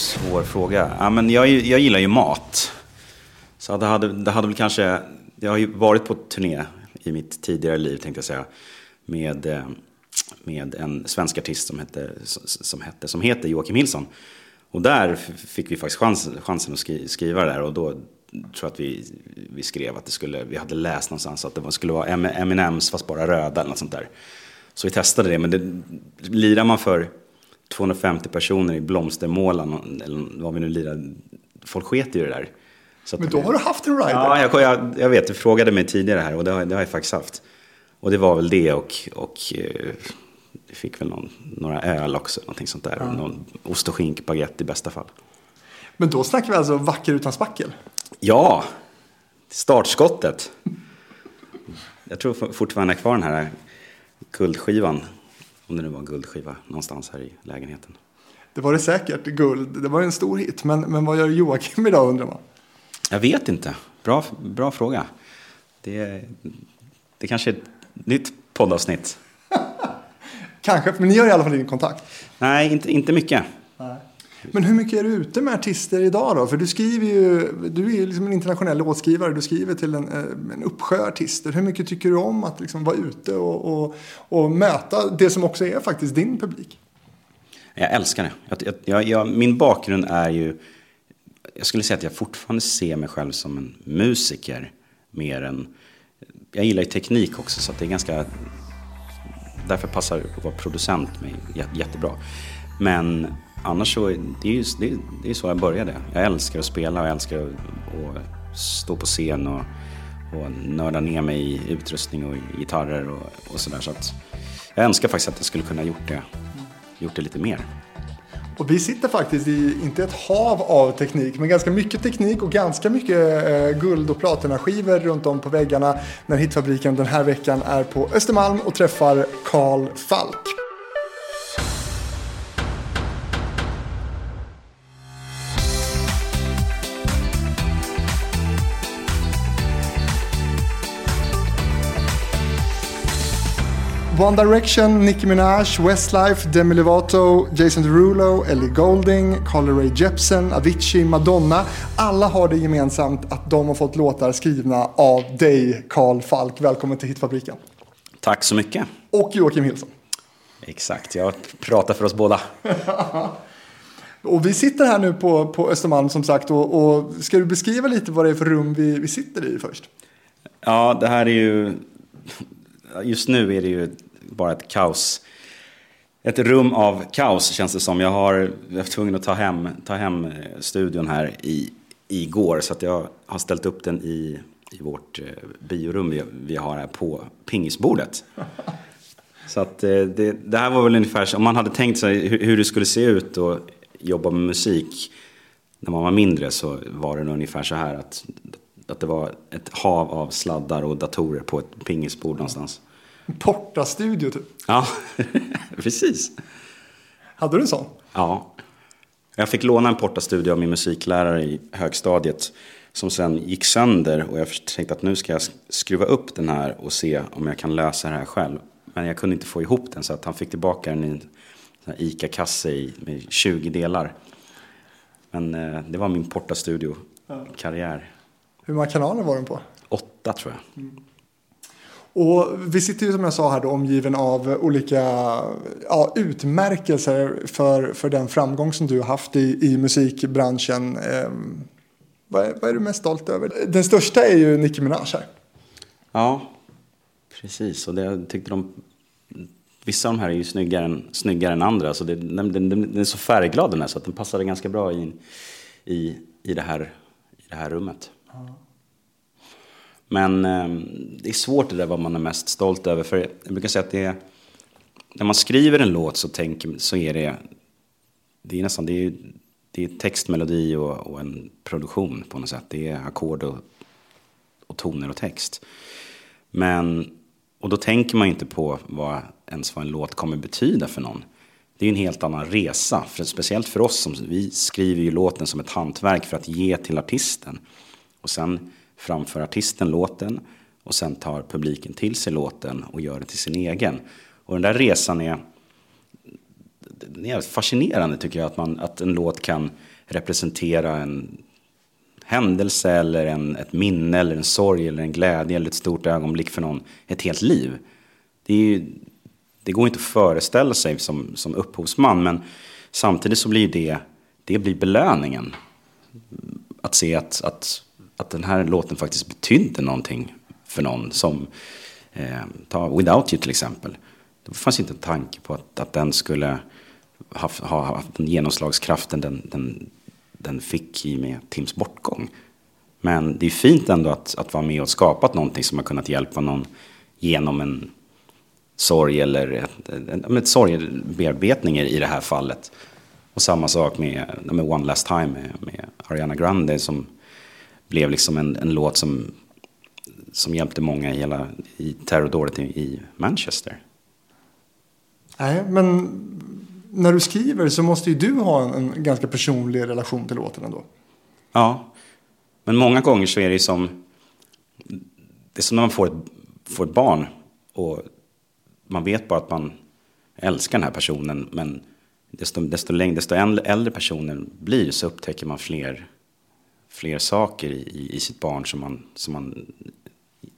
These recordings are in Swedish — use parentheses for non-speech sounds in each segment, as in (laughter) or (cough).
svår fråga. Ja, men jag, jag gillar ju mat. Så det hade, det hade väl kanske... Jag har ju varit på turné i mitt tidigare liv, tänkte jag säga. Med, eh, med en svensk artist som, hette, som, hette, som heter Joakim Hilsson. Och där fick vi faktiskt chans, chansen att skriva det där. Och då tror jag att vi, vi skrev att det skulle, vi hade läst någonstans att det skulle vara M&M's fast bara röda eller något sånt där. Så vi testade det, men det, lirar man för 250 personer i Blomstermålan, eller vad vi nu lirar, folk sket i det där. men då har du haft en rider? Ja, jag, jag, jag, vet, du frågade mig tidigare här och det har, det har jag faktiskt haft. Och det var väl det och, och eh, vi fick väl någon, några öl också, någonting sånt där. Ja. Någon ost och skink, baguette i bästa fall. Men då snackar vi alltså vacker utan spackel? Ja, startskottet. Jag tror fortfarande kvar den här guldskivan. Om det nu var en guldskiva någonstans här i lägenheten. Det var det säkert, guld. Det var en stor hit. Men, men vad gör Joakim idag undrar man? Jag vet inte. Bra, bra fråga. Det, det kanske är ett nytt poddavsnitt. (laughs) kanske, men ni har i alla fall ingen kontakt? Nej, inte, inte mycket. Nej. Men hur mycket är du ute med artister idag då? För du skriver ju, du är ju liksom en internationell låtskrivare, du skriver till en, eh, en uppsjö artister. Hur mycket tycker du om att liksom vara ute och, och, och möta det som också är faktiskt din publik? Jag älskar det. Jag, jag, jag, min bakgrund är ju, jag skulle säga att jag fortfarande ser mig själv som en musiker mer än, jag gillar ju teknik också så att det är ganska, därför passar det att vara producent mig jättebra. Men annars så, det är ju det, det är så jag började. Jag älskar att spela och jag älskar att, att stå på scen och, och nörda ner mig i utrustning och gitarrer och, och sådär. Så att jag önskar faktiskt att jag skulle kunna gjort det, gjort det lite mer. Och vi sitter faktiskt i, inte ett hav av teknik, men ganska mycket teknik och ganska mycket eh, guld och platinaskivor runt om på väggarna när Hitfabriken den här veckan är på Östermalm och träffar Karl Falk. One Direction, Nicki Minaj, Westlife, Demi Lovato, Jason Derulo, Ellie Goulding, Carly Rae Jepsen, Avicii, Madonna. Alla har det gemensamt att de har fått låtar skrivna av dig, Karl Falk. Välkommen till Hitfabriken. Tack så mycket. Och Joakim Hillson. Exakt, jag pratar för oss båda. (laughs) och vi sitter här nu på, på Östermalm som sagt och, och ska du beskriva lite vad det är för rum vi, vi sitter i först? Ja, det här är ju just nu är det ju bara ett kaos. Ett rum av kaos känns det som. Jag har jag var tvungen att ta hem, ta hem eh, studion här i, igår. Så att jag har ställt upp den i, i vårt eh, biorum vi, vi har här på pingisbordet. Så att eh, det, det, här var väl ungefär så, om man hade tänkt sig hur, hur det skulle se ut och jobba med musik när man var mindre så var det ungefär så här att, att det var ett hav av sladdar och datorer på ett pingisbord någonstans. Porta-studio typ? Ja, (laughs) precis. Hade du en sån? Ja. Jag fick låna en Porta-studio av min musiklärare i högstadiet. Som sen gick sönder och jag tänkte att nu ska jag skruva upp den här och se om jag kan lösa det här själv. Men jag kunde inte få ihop den så att han fick tillbaka den i en ICA-kasse med 20 delar. Men eh, det var min Porta-studio-karriär. Hur många kanaler var den på? Åtta tror jag. Mm. Och vi sitter ju som jag sa här då omgiven av olika ja, utmärkelser för, för den framgång som du har haft i, i musikbranschen. Eh, vad, är, vad är du mest stolt över? Den största är ju Nicki Minaj här. Ja, precis. Och det jag tyckte de... Vissa av de här är ju snyggare än, snyggare än andra. Så det, den, den, den är så färgglad den här så att den passade ganska bra in i, i, det, här, i det här rummet. Ja. Men eh, det är svårt det där vad man är mest stolt över. För jag brukar säga att det är, när man skriver en låt så, tänker, så är det, det är nästan, det är, det är textmelodi och, och en produktion på något sätt. Det är ackord och, och toner och text. Men, och då tänker man inte på vad ens vad en låt kommer betyda för någon. Det är en helt annan resa, för, speciellt för oss som vi skriver ju låten som ett hantverk för att ge till artisten. Och sen framför artisten låten och sen tar publiken till sig låten och gör den till sin egen. Och den där resan är, den är fascinerande tycker jag att, man, att en låt kan representera en händelse eller en, ett minne eller en sorg eller en glädje eller ett stort ögonblick för någon ett helt liv. Det, är ju, det går inte att föreställa sig som, som upphovsman men samtidigt så blir det, det blir belöningen. Att se att, att, att den här låten faktiskt betydde någonting för någon som eh, ta Without You till exempel. Det fanns inte en tanke på att, att den skulle ha, ha haft den genomslagskraften den, den, den fick i med Tims bortgång. Men det är fint ändå att, att vara med och skapat någonting som har kunnat hjälpa någon genom en sorg eller ett, ett, ett sorgbearbetning i det här fallet. Och samma sak med, med One Last Time med, med Ariana Grande som blev liksom en, en låt som, som hjälpte många i, hela, i terrordådet i, i Manchester. Nej, men när du skriver så måste ju du ha en, en, ganska personlig relation till låten ändå. Ja, men många gånger så är det som... Det är som när man får ett, får ett barn och man vet bara att man älskar den här personen. Men desto, desto, längre, desto äldre personen blir så upptäcker man fler, fler saker i, i sitt barn som man, som man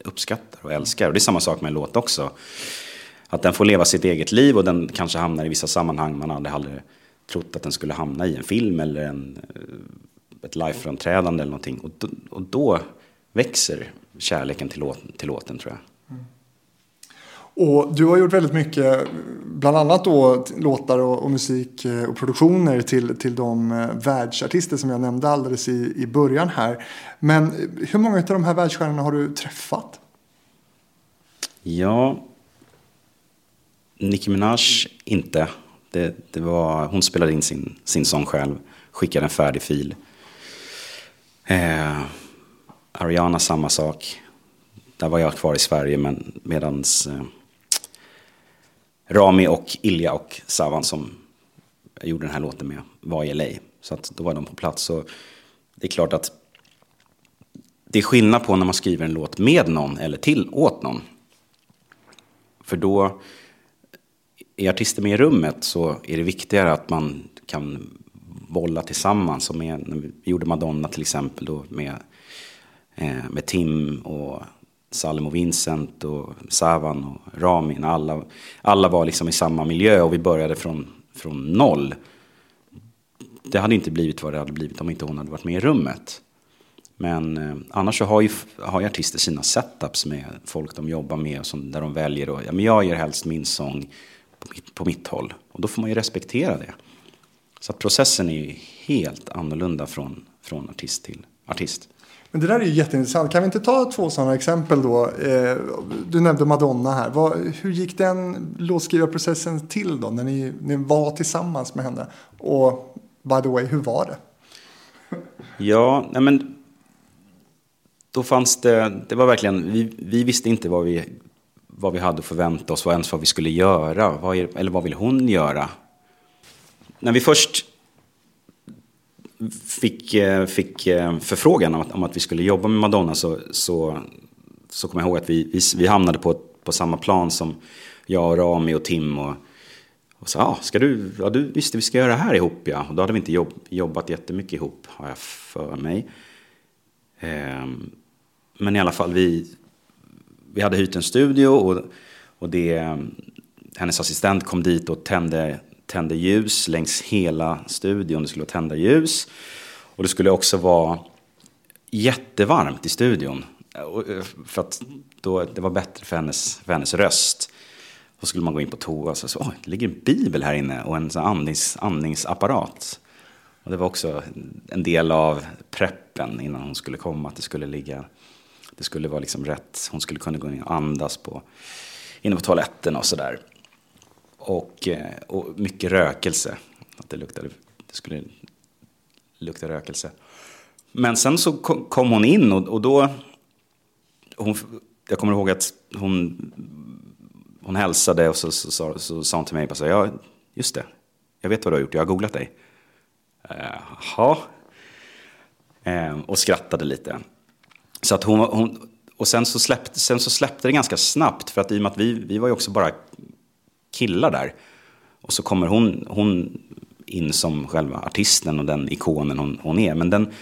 uppskattar och älskar. Och det är samma sak med en låt också. Att den får leva sitt eget liv och den kanske hamnar i vissa sammanhang man aldrig hade trott att den skulle hamna i. En film eller en, eh, ett liveframträdande eller någonting. Och då, och då växer kärleken till, låt, till låten tror jag. Och du har gjort väldigt mycket, bland annat då låtar och, och, musik eh, och produktioner till, till de eh, världsartister som jag nämnde alldeles i, i början här. Men eh, hur många av de här världsstjärnorna har du träffat? Ja, Nicki Minaj inte. Det, det var, hon spelade in sin, sin sång själv, skickade en färdig fil. Eh, Ariana samma sak. Där var jag kvar i Sverige men medans eh, Rami och Ilja och Savan som jag gjorde den här låten med var i LA. Så att då var de på plats. Så det är klart att det är skillnad på när man skriver en låt med någon eller till åt någon. För då är artister med i rummet så är det viktigare att man kan bolla tillsammans. Som när vi gjorde Madonna till exempel då med, eh, med Tim och Salem och Vincent och Savan och Ramin. Alla, alla var liksom i samma miljö och vi började från, från noll. Det hade inte blivit vad det hade blivit om inte hon hade varit med i rummet. Men eh, annars så har ju, har ju artister sina setups med folk de jobbar med och som, där de väljer. Och, ja, men jag gör helst min sång på mitt, på mitt håll. Och då får man ju respektera det. Så att processen är ju helt annorlunda från, från artist till artist. Men det där är ju jätteintressant. Kan vi inte ta två sådana exempel då? Eh, du nämnde Madonna här. hur gick den låtskrivarprocessen till då? När ni, ni var tillsammans med henne? Och by the way, hur var det? Ja, nej men då fanns det, det var verkligen, vi, vi visste inte vad vi vad vi hade att förvänta oss, vad ens vad vi skulle göra, vad eller vad vill hon göra? När vi först fick, eh, fick eh, förfrågan om att, om att vi skulle jobba med Madonna så, så, så kommer jag ihåg att vi, vi, vi hamnade på, på samma plan som jag, och Rami och Tim. Och, och sa, ah, ska du, ja du visste vi ska göra det här ihop ja. Och då hade vi inte jobb, jobbat jättemycket ihop, har jag för mig. Ehm, men i alla fall, vi, vi hade hyrt en studio och, och det, hennes assistent kom dit och tände, tände ljus längs hela studion. Det skulle vara tända ljus. Och det skulle också vara jättevarmt i studion. Eh, för att då, det var bättre för hennes, för hennes röst. Då skulle man gå in på toa och så, så oj, det ligger en bibel här inne och en andnings, andningsapparat. Och det var också en del av preppen innan hon skulle komma, att det skulle ligga det skulle vara liksom rätt. Hon skulle kunna gå in och andas på, inne på toaletten och sådär. Och, eh, och mycket rökelse. Att det, luktade, det skulle lukta rökelse. Men sen så kom hon in och, och då... Hon, jag kommer ihåg att hon, hon hälsade och så, så, så, så sa hon till mig, bara så, ja, just det, jag vet vad du har gjort, jag har googlat dig. Eh, Jaha. Uh, och skrattade lite. Så att hon, hon, och sen så, släppte, sen så släppte det ganska snabbt för att i och med att vi, vi var ju också bara killar där. Och så kommer hon, hon in som själva artisten och den ikonen hon, hon är. Men den,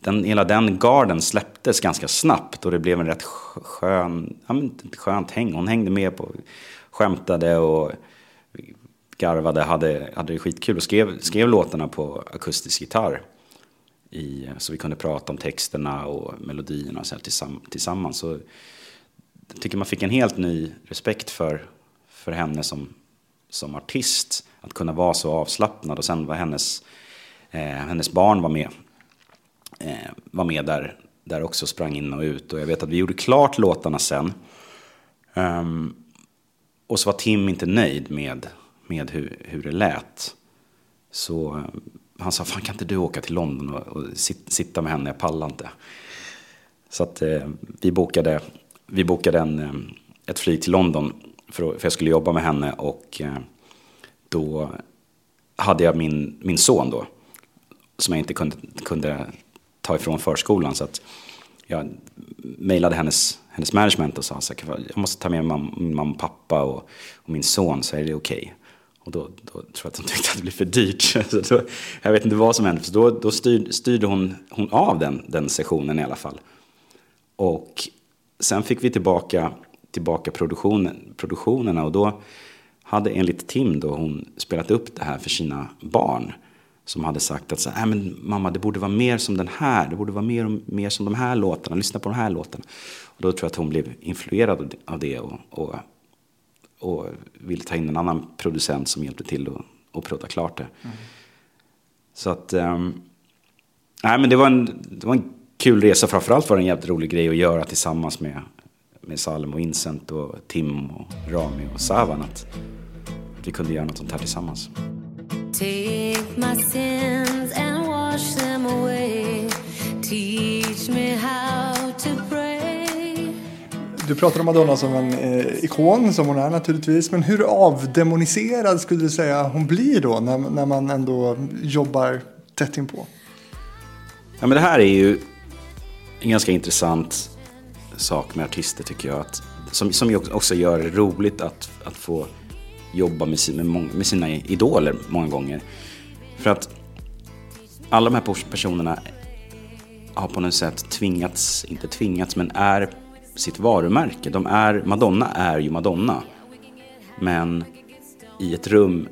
den, hela den garden släpptes ganska snabbt och det blev en rätt skön, ja, men, skönt häng. Hon hängde med på, skämtade och garvade, hade, hade det skitkul och skrev, skrev låtarna på akustisk gitarr. I, så vi kunde prata om texterna och melodierna så här tillsamm tillsammans. Så jag tycker man fick en helt ny respekt för, för henne som, som artist. Att kunna vara så avslappnad och sen var hennes, eh, hennes barn var med, eh, var med där, där också, sprang in och ut. Och jag vet att vi gjorde klart låtarna sen. Um, och så var Tim inte nöjd med, med hur, hur det lät. Så eh, han sa, fan kan inte du åka till London och, och sit, sitta med henne, jag pallar inte. Så att eh, vi bokade, vi bokade en, eh, ett flyg till London för, för jag skulle jobba med henne och eh, då hade jag min, min son då. Som jag inte kunde, kunde ta ifrån förskolan. Så att jag mejlade hennes, hennes management och sa att jag måste ta med min mamma och pappa och, och min son så är det okej. Okay. Och då, då tror jag att de tyckte att det blev för dyrt. (laughs) Så då, jag vet inte vad som hände, för då, då styrde, styrde hon, hon av den, den sessionen i alla fall. Och sen fick vi tillbaka, tillbaka produktionen, produktionerna och då hade enligt Tim då hon spelat upp det här för sina barn. Som hade sagt att så, äh, men mamma det borde vara mer som den här, det borde vara mer, och mer som de här låtarna, lyssna på de här låtarna. Och då tror jag att hon blev influerad av det och, och, och ville ta in en annan producent som hjälpte till och prodda klart det. Mm. Så att, um, nej men det var, en, det var en kul resa, framförallt var det en jävligt rolig grej att göra tillsammans med, med Salem och Vincent och Tim och Rami och Savan. Att, vi kunde göra något sånt här tillsammans. Take my sins and wash them away Teach me how to pray Du pratar om Madonna som en eh, ikon, som hon är naturligtvis. Men hur avdemoniserad skulle du säga hon blir då när, när man ändå jobbar tätt inpå? Ja, men det här är ju en ganska intressant sak med artister tycker jag. Att, som, som också gör det roligt att, att få jobba med, med, med sina idoler många gånger. För att alla de här personerna har på något sätt tvingats, inte tvingats, men är sitt varumärke. De är, Madonna är ju Madonna. Men i ett rum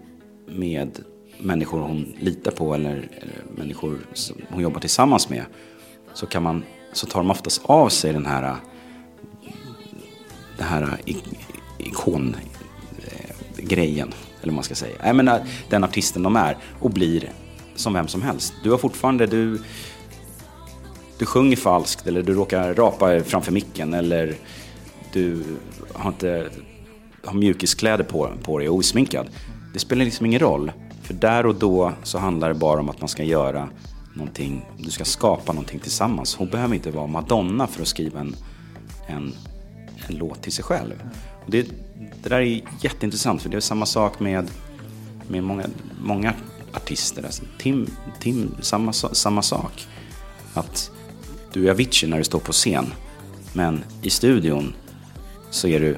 med människor hon litar på eller, eller människor som hon jobbar tillsammans med så, kan man, så tar de oftast av sig den här, den här ikongrejen. Eh, eller vad man ska säga. Jag menar, eh, den artisten de är och blir som vem som helst. Du har fortfarande, du, du sjunger falskt eller du råkar rapa framför micken eller du har inte har mjukiskläder på, på dig och osminkad. Det spelar liksom ingen roll. För där och då så handlar det bara om att man ska göra någonting, du ska skapa någonting tillsammans. Hon behöver inte vara Madonna för att skriva en, en, en låt till sig själv. Och det, det där är jätteintressant för det är samma sak med, med många, många artister. Alltså, Tim, Tim samma, samma sak. Att du är Avicii när du står på scen. Men i studion så är du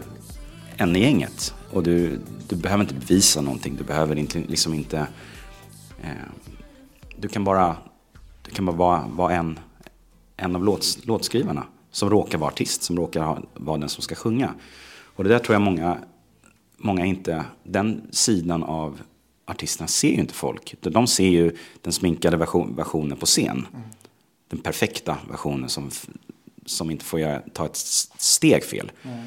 en i gänget. Och du, du behöver inte bevisa någonting. Du behöver inte, liksom inte... Eh, du kan bara, du kan bara vara, vara en, en av låts, låtskrivarna. Som råkar vara artist, som råkar ha, vara den som ska sjunga. Och det där tror jag många, många inte, den sidan av artisterna ser ju inte folk. De ser ju den sminkade version, versionen på scen. Mm. Den perfekta versionen som, som inte får göra, ta ett steg fel. Mm.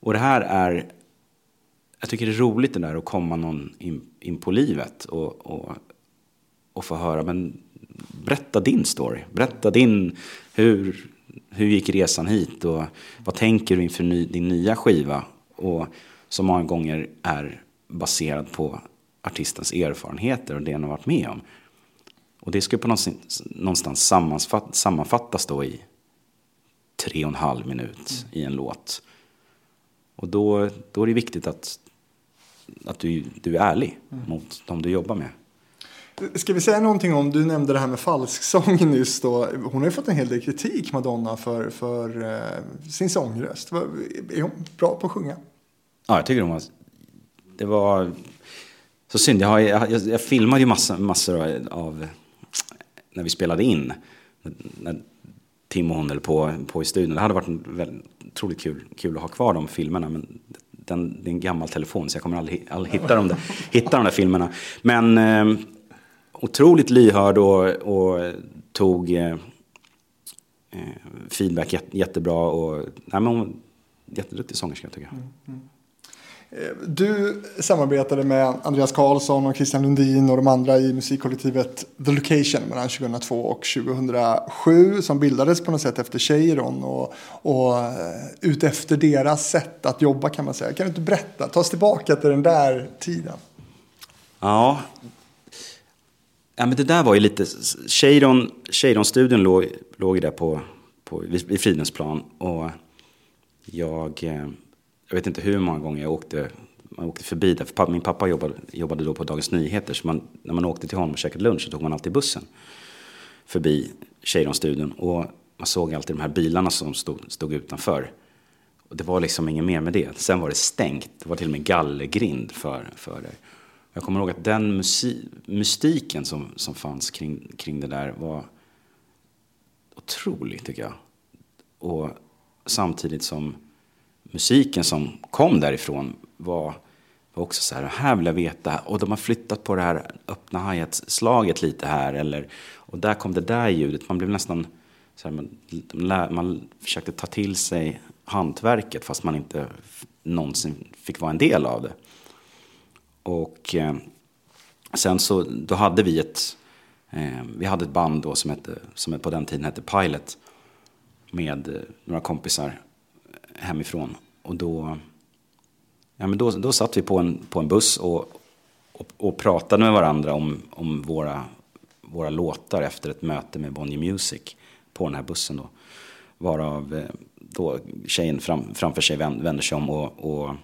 Och det här är, jag tycker det är roligt det där att komma någon in, in på livet och, och, och få höra, men berätta din story. Berätta din, hur, hur gick resan hit och vad tänker du inför ny, din nya skiva? Och som många gånger är baserad på artistens erfarenheter och det han har varit med om. Och det ska på någonstans sammanfattas då i tre och en halv minut mm. i en låt. Och då, då är det viktigt att, att du, du är ärlig mm. mot de du jobbar med. Ska vi säga någonting om, du nämnde det här med falsksång nyss då. Hon har ju fått en hel del kritik, Madonna, för, för uh, sin sångröst. Är hon bra på att sjunga? Ja, jag tycker hon var... Det var... Så synd, jag, har, jag, jag, jag filmade ju massor, massor av när vi spelade in. När Tim och hon höll på, på i studion. Det hade varit väldigt, otroligt kul, kul att ha kvar de filmerna. Men den, det är en gammal telefon så jag kommer aldrig, aldrig hitta, de där, hitta de där filmerna. Men eh, otroligt lyhörd och, och tog eh, feedback jätte, jättebra. Och, nej, men hon, jätteduktig sångerska tycker jag. Mm, mm. Du samarbetade med Andreas Karlsson och Christian Lundin och de andra i musikkollektivet The Location mellan 2002 och 2007 som bildades på något sätt efter Cheiron och, och eh, utefter deras sätt att jobba kan man säga. Kan du inte berätta, ta oss tillbaka till den där tiden. Ja, ja men det där var ju lite, Cheiron-studion låg, låg där på, på, vid Fridhemsplan och jag eh, jag vet inte hur många gånger jag åkte, man åkte förbi där. För min pappa jobbade, jobbade då på Dagens Nyheter. Så man, när man åkte till honom och käkade lunch så tog man alltid bussen förbi Cheiron-studion. Och man såg alltid de här bilarna som stod, stod utanför. Och det var liksom inget mer med det. Sen var det stängt. Det var till och med gallergrind för, för det. Jag kommer ihåg att den musik, mystiken som, som fanns kring, kring det där var otrolig tycker jag. Och samtidigt som musiken som kom därifrån var, var också så här, här vill jag veta. Och de har flyttat på det här öppna hi-hat-slaget lite här. Eller, och där kom det där ljudet. Man blev nästan, så här, man, man försökte ta till sig hantverket fast man inte någonsin fick vara en del av det. Och eh, sen så, då hade vi ett, eh, vi hade ett band då som, hette, som på den tiden hette Pilot. Med eh, några kompisar eh, hemifrån. Och då, ja, men då, då satt vi på en, på en buss och, och, och pratade med varandra om, om våra, våra låtar efter ett möte med Bonnier Music på den här bussen. Då. Varav eh, då tjejen fram, framför sig vänder sig om och, och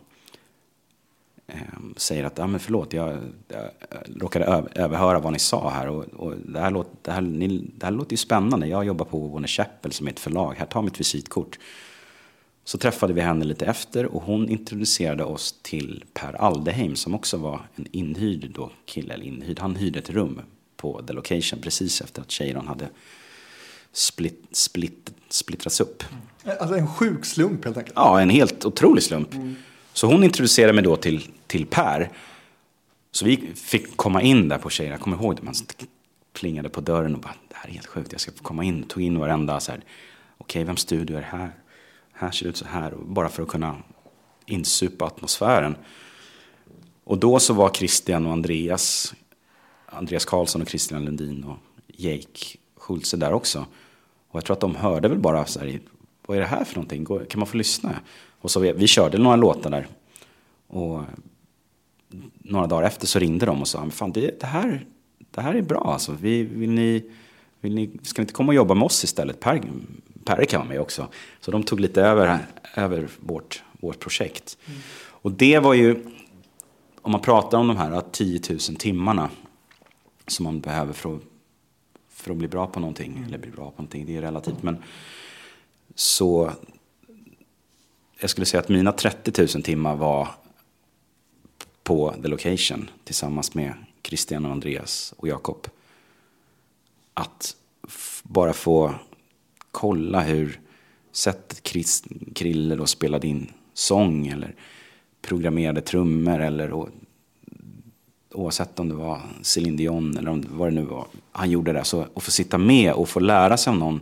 säger att ah, men förlåt, jag, jag råkade överhöra vad ni sa här. Och, och det, här låter, det, här, ni, det här låter ju spännande. Jag jobbar på Warner Chappell som är ett förlag. Här, ta mitt visitkort. Så träffade vi henne lite efter och hon introducerade oss till Per Aldeheim som också var en inhyrd då kille, eller inhyrd. Han hyrde ett rum på The Location precis efter att Cheiron hade split, split, splittrats upp. Alltså en sjuk slump helt enkelt? Ja, en helt otrolig slump. Mm. Så hon introducerade mig då till, till Per. Så vi fick komma in där på tjejerna. Jag kommer ihåg det, man plingade på dörren och bara, det här är helt sjukt, jag ska få komma in. Tog in varenda så här, okej, okay, vems studio är det här? här ser det ut så här. Bara för att kunna insupa atmosfären. Och då så var Christian och Andreas, Andreas Karlsson och Christian Lundin och Jake Schultze där också. Och jag tror att de hörde väl bara så här, vad är det här för någonting? Kan man få lyssna? Och så vi, vi körde några låtar där. Och några dagar efter så ringde de och sa, fan det, det, här, det här är bra alltså. Vi, vill ni, vill ni, ska ni inte komma och jobba med oss istället? Per, Perre kan vara med också. Så de tog lite över, över vårt, vårt projekt. Mm. Och det var ju, om man pratar om de här 10 000 timmarna som man behöver för att, för att bli bra på någonting, mm. eller bli bra på någonting, det är relativt, men så jag skulle säga att mina 30 000 timmar var på The Location tillsammans med Christian och Andreas och Jakob. Att bara få kolla hur sättet Chris, Krille då spelade in sång eller programmerade trummor eller och, oavsett om det var Céline Dion eller om, vad det nu var. Han gjorde det. Så att få sitta med och få lära sig av någon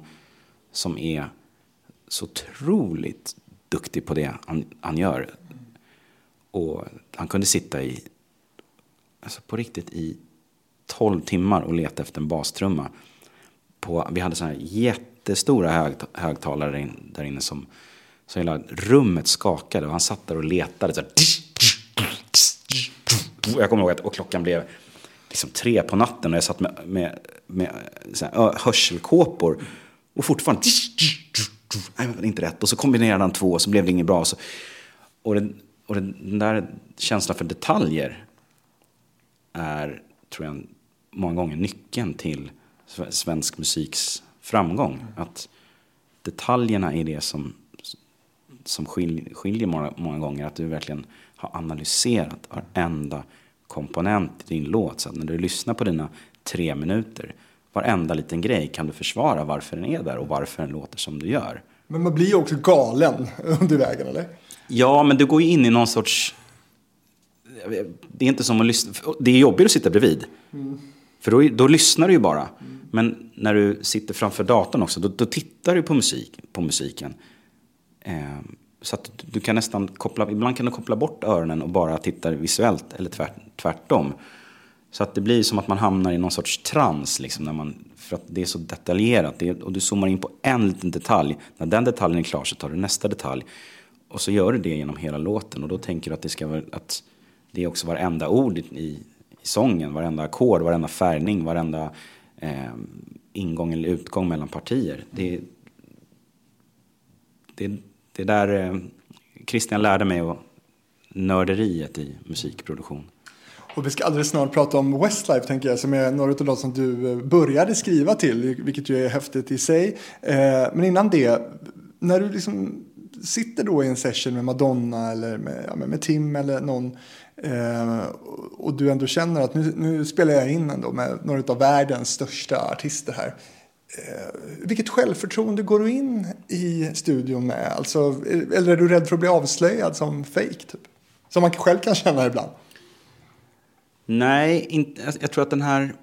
som är så otroligt duktig på det han, han gör. Och han kunde sitta i, alltså på riktigt i 12 timmar och leta efter en bastrumma. På, vi hade sådana här jättestora hög, högtalare där inne som, som hela rummet skakade. Och han satt där och letade. Så här, jag kommer ihåg att och klockan blev liksom tre på natten och jag satt med, med, med här, hörselkåpor. Och fortfarande... Nej, det var inte rätt. Och så kombinerade han två och så blev det inget bra. Så, och, den, och den där känslan för detaljer är, tror jag, många gånger nyckeln till svensk musiks framgång. Att detaljerna är det som, som skiljer, skiljer många, många gånger. Att du verkligen har analyserat varenda komponent i din låt. Så att när du lyssnar på dina tre minuter, varenda liten grej kan du försvara varför den är där och varför den låter som du gör. Men man blir ju också galen (laughs) under vägen, eller? Ja, men du går ju in i någon sorts... Det är inte som att lyssna... Det är jobbigt att sitta bredvid. Mm. För då, då lyssnar du ju bara. Mm. Men när du sitter framför datorn också, då, då tittar du på, musik, på musiken. Eh, så att du kan nästan koppla, ibland kan du koppla bort öronen och bara titta visuellt, eller tvärt, tvärtom. Så att det blir som att man hamnar i någon sorts trans, liksom, när man, för att det är så detaljerat. Det är, och du zoomar in på en liten detalj. När den detaljen är klar så tar du nästa detalj. Och så gör du det genom hela låten. Och då tänker du att det ska vara, att det är också varenda ord i, i sången, varenda ackord, varenda färgning, varenda eh, ingång eller utgång mellan partier. Det, det, det där eh, Christian lärde mig och nörderiet i musikproduktion. Och vi ska alldeles snart prata om Westlife tänker jag, som är några av de som du eh, började skriva till, vilket ju är häftigt i sig. Eh, men innan det, när du liksom sitter då i en session med Madonna eller med, ja, med Tim eller någon eh, och du ändå känner att nu, nu, spelar jag in ändå med några av världens största artister här. Vilket självförtroende går du in i studion med? Alltså, eller är du rädd för att bli avslöjad som fake typ? Som man själv kan känna ibland. Nej, inte, alltså, jag tror att den här...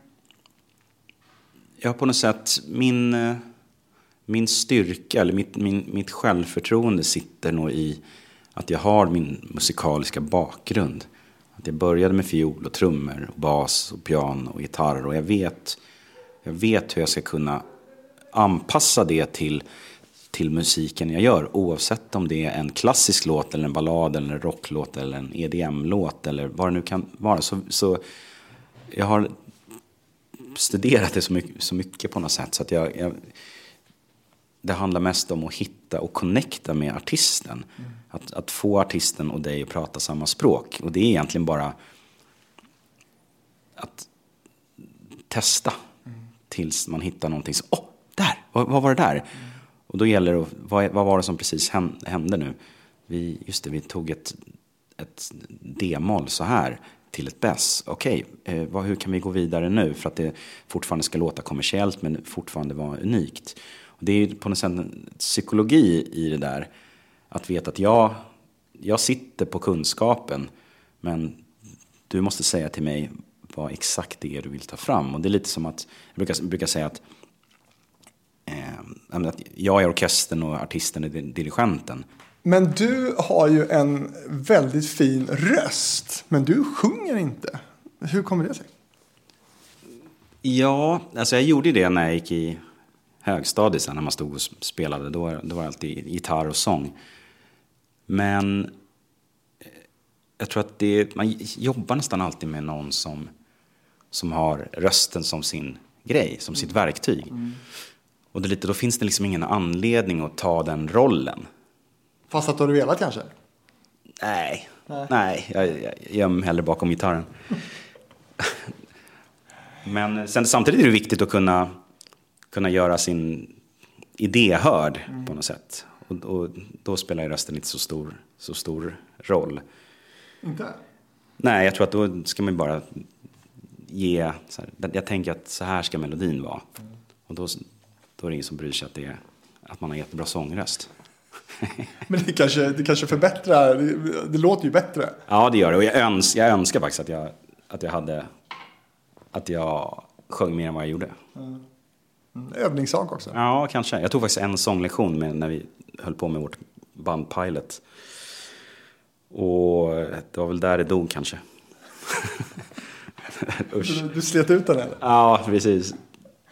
Jag har på något sätt... Min, eh, min styrka, eller mitt, min, mitt självförtroende sitter nog i att jag har min musikaliska bakgrund. Att jag började med fiol och trummor, och bas, och piano och gitarr. Och jag vet, jag vet hur jag ska kunna anpassa det till, till musiken jag gör. Oavsett om det är en klassisk låt, eller en ballad, eller en rocklåt, eller en EDM-låt, eller vad det nu kan vara. Så, så jag har studerat det så mycket, så mycket på något sätt. Så att jag, jag det handlar mest om att hitta och connecta med artisten. Mm. Att, att få artisten och dig att prata samma språk. Och det är egentligen bara att testa mm. tills man hittar någonting åh, oh, där, vad, vad, var det där? Mm. Och då gäller det, vad, vad var det som precis hände nu? Vi, just det, vi tog ett, ett D-moll så här till ett bäss. Okej, okay, eh, hur kan vi gå vidare nu för att det fortfarande ska låta kommersiellt men fortfarande vara unikt? Och det är ju på något sätt en psykologi i det där. Att veta att jag, jag sitter på kunskapen men du måste säga till mig vad exakt det är du vill ta fram. Och det är lite som att, jag brukar, brukar säga att, att jag är orkestern och artisten är dirigenten. Men du har ju en väldigt fin röst, men du sjunger inte. Hur kommer det sig? Ja, alltså jag gjorde det när jag gick i högstadiet sen när man stod och spelade. Då, då var det alltid gitarr och sång. Men eh, jag tror att det, man jobbar nästan alltid med någon som, som har rösten som sin grej, som sitt verktyg. Mm. Och det lite, då finns det liksom ingen anledning att ta den rollen. Fast att du hade velat kanske? Nej, nej, nej jag, jag gömmer hellre bakom gitarren. Men sen, samtidigt är det viktigt att kunna kunna göra sin idé hörd mm. på något sätt. Och, och, då spelar ju rösten inte så stor, så stor roll. Inte? Nej, jag tror att då ska man bara ge... Här, jag tänker att så här ska melodin vara. Mm. Och då, då är det ingen som bryr sig att, det är, att man har jättebra sångröst. (laughs) Men det kanske, det kanske förbättrar, det, det, låter ju bättre. Ja, det gör det. Och jag, öns, jag önskar faktiskt att jag, att jag hade, att jag sjöng mer än vad jag gjorde. Mm. Övningssak också. Ja, kanske. Jag tog faktiskt en sånglektion med, när vi höll på med vårt band Pilot. Och det var väl där det dog kanske. Du, (laughs) du slet ut den eller? Ja, precis.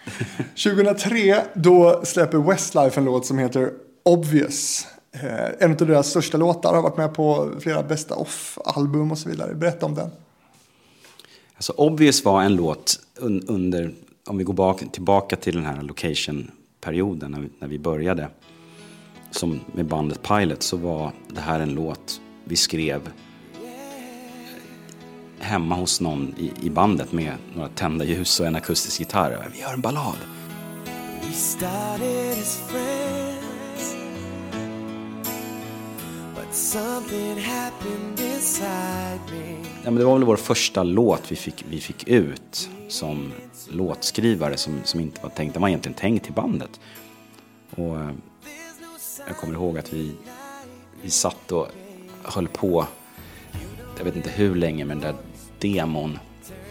(laughs) 2003 då släpper Westlife en låt som heter Obvious. Eh, en av deras största låtar har varit med på flera bästa off-album och så vidare. Berätta om den. Alltså Obvious var en låt un under om vi går bak, tillbaka till den här location-perioden när vi, när vi började som med bandet Pilot så var det här en låt vi skrev hemma hos någon i, i bandet med några tända ljus och en akustisk gitarr. Vi gör en ballad. Ja, men det var väl vår första låt vi fick, vi fick ut som låtskrivare som, som inte var tänkt, den var egentligen tänkt till bandet. Och eh, jag kommer ihåg att vi, vi satt och höll på, jag vet inte hur länge, med den där demon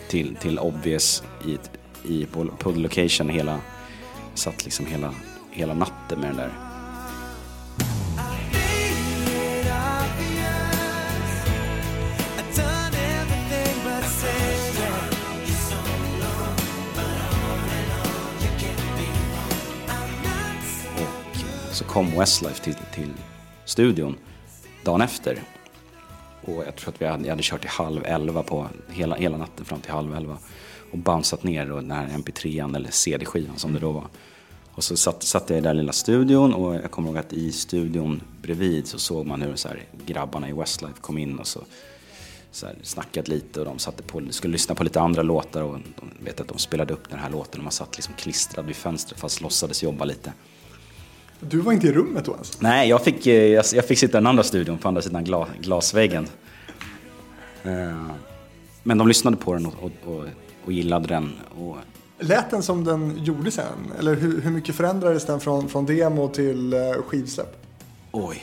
till, till Obvious i, i, på, på location hela, satt liksom hela, hela natten med den där så kom Westlife till, till studion dagen efter. Och jag tror att vi hade, jag hade kört till halv elva på hela, hela natten fram till halv elva. Och bounceat ner då den här mp3an eller cd-skivan som det då var. Och så satt, satt jag i den där lilla studion och jag kommer ihåg att i studion bredvid så såg man hur så här, grabbarna i Westlife kom in och så, så här, snackat lite och de satte på, skulle lyssna på lite andra låtar och de vet att de spelade upp den här låten och man satt liksom klistrad vid fönstret fast låtsades jobba lite. Du var inte i rummet då ens? Nej, jag fick, eh, jag, jag fick sitta i den andra studion på andra sidan glas, glasväggen. Eh, men de lyssnade på den och, och, och, och gillade den. Och... Lät den som den gjorde sen? Eller hur, hur mycket förändrades den från, från demo till eh, skivsläpp? Oj.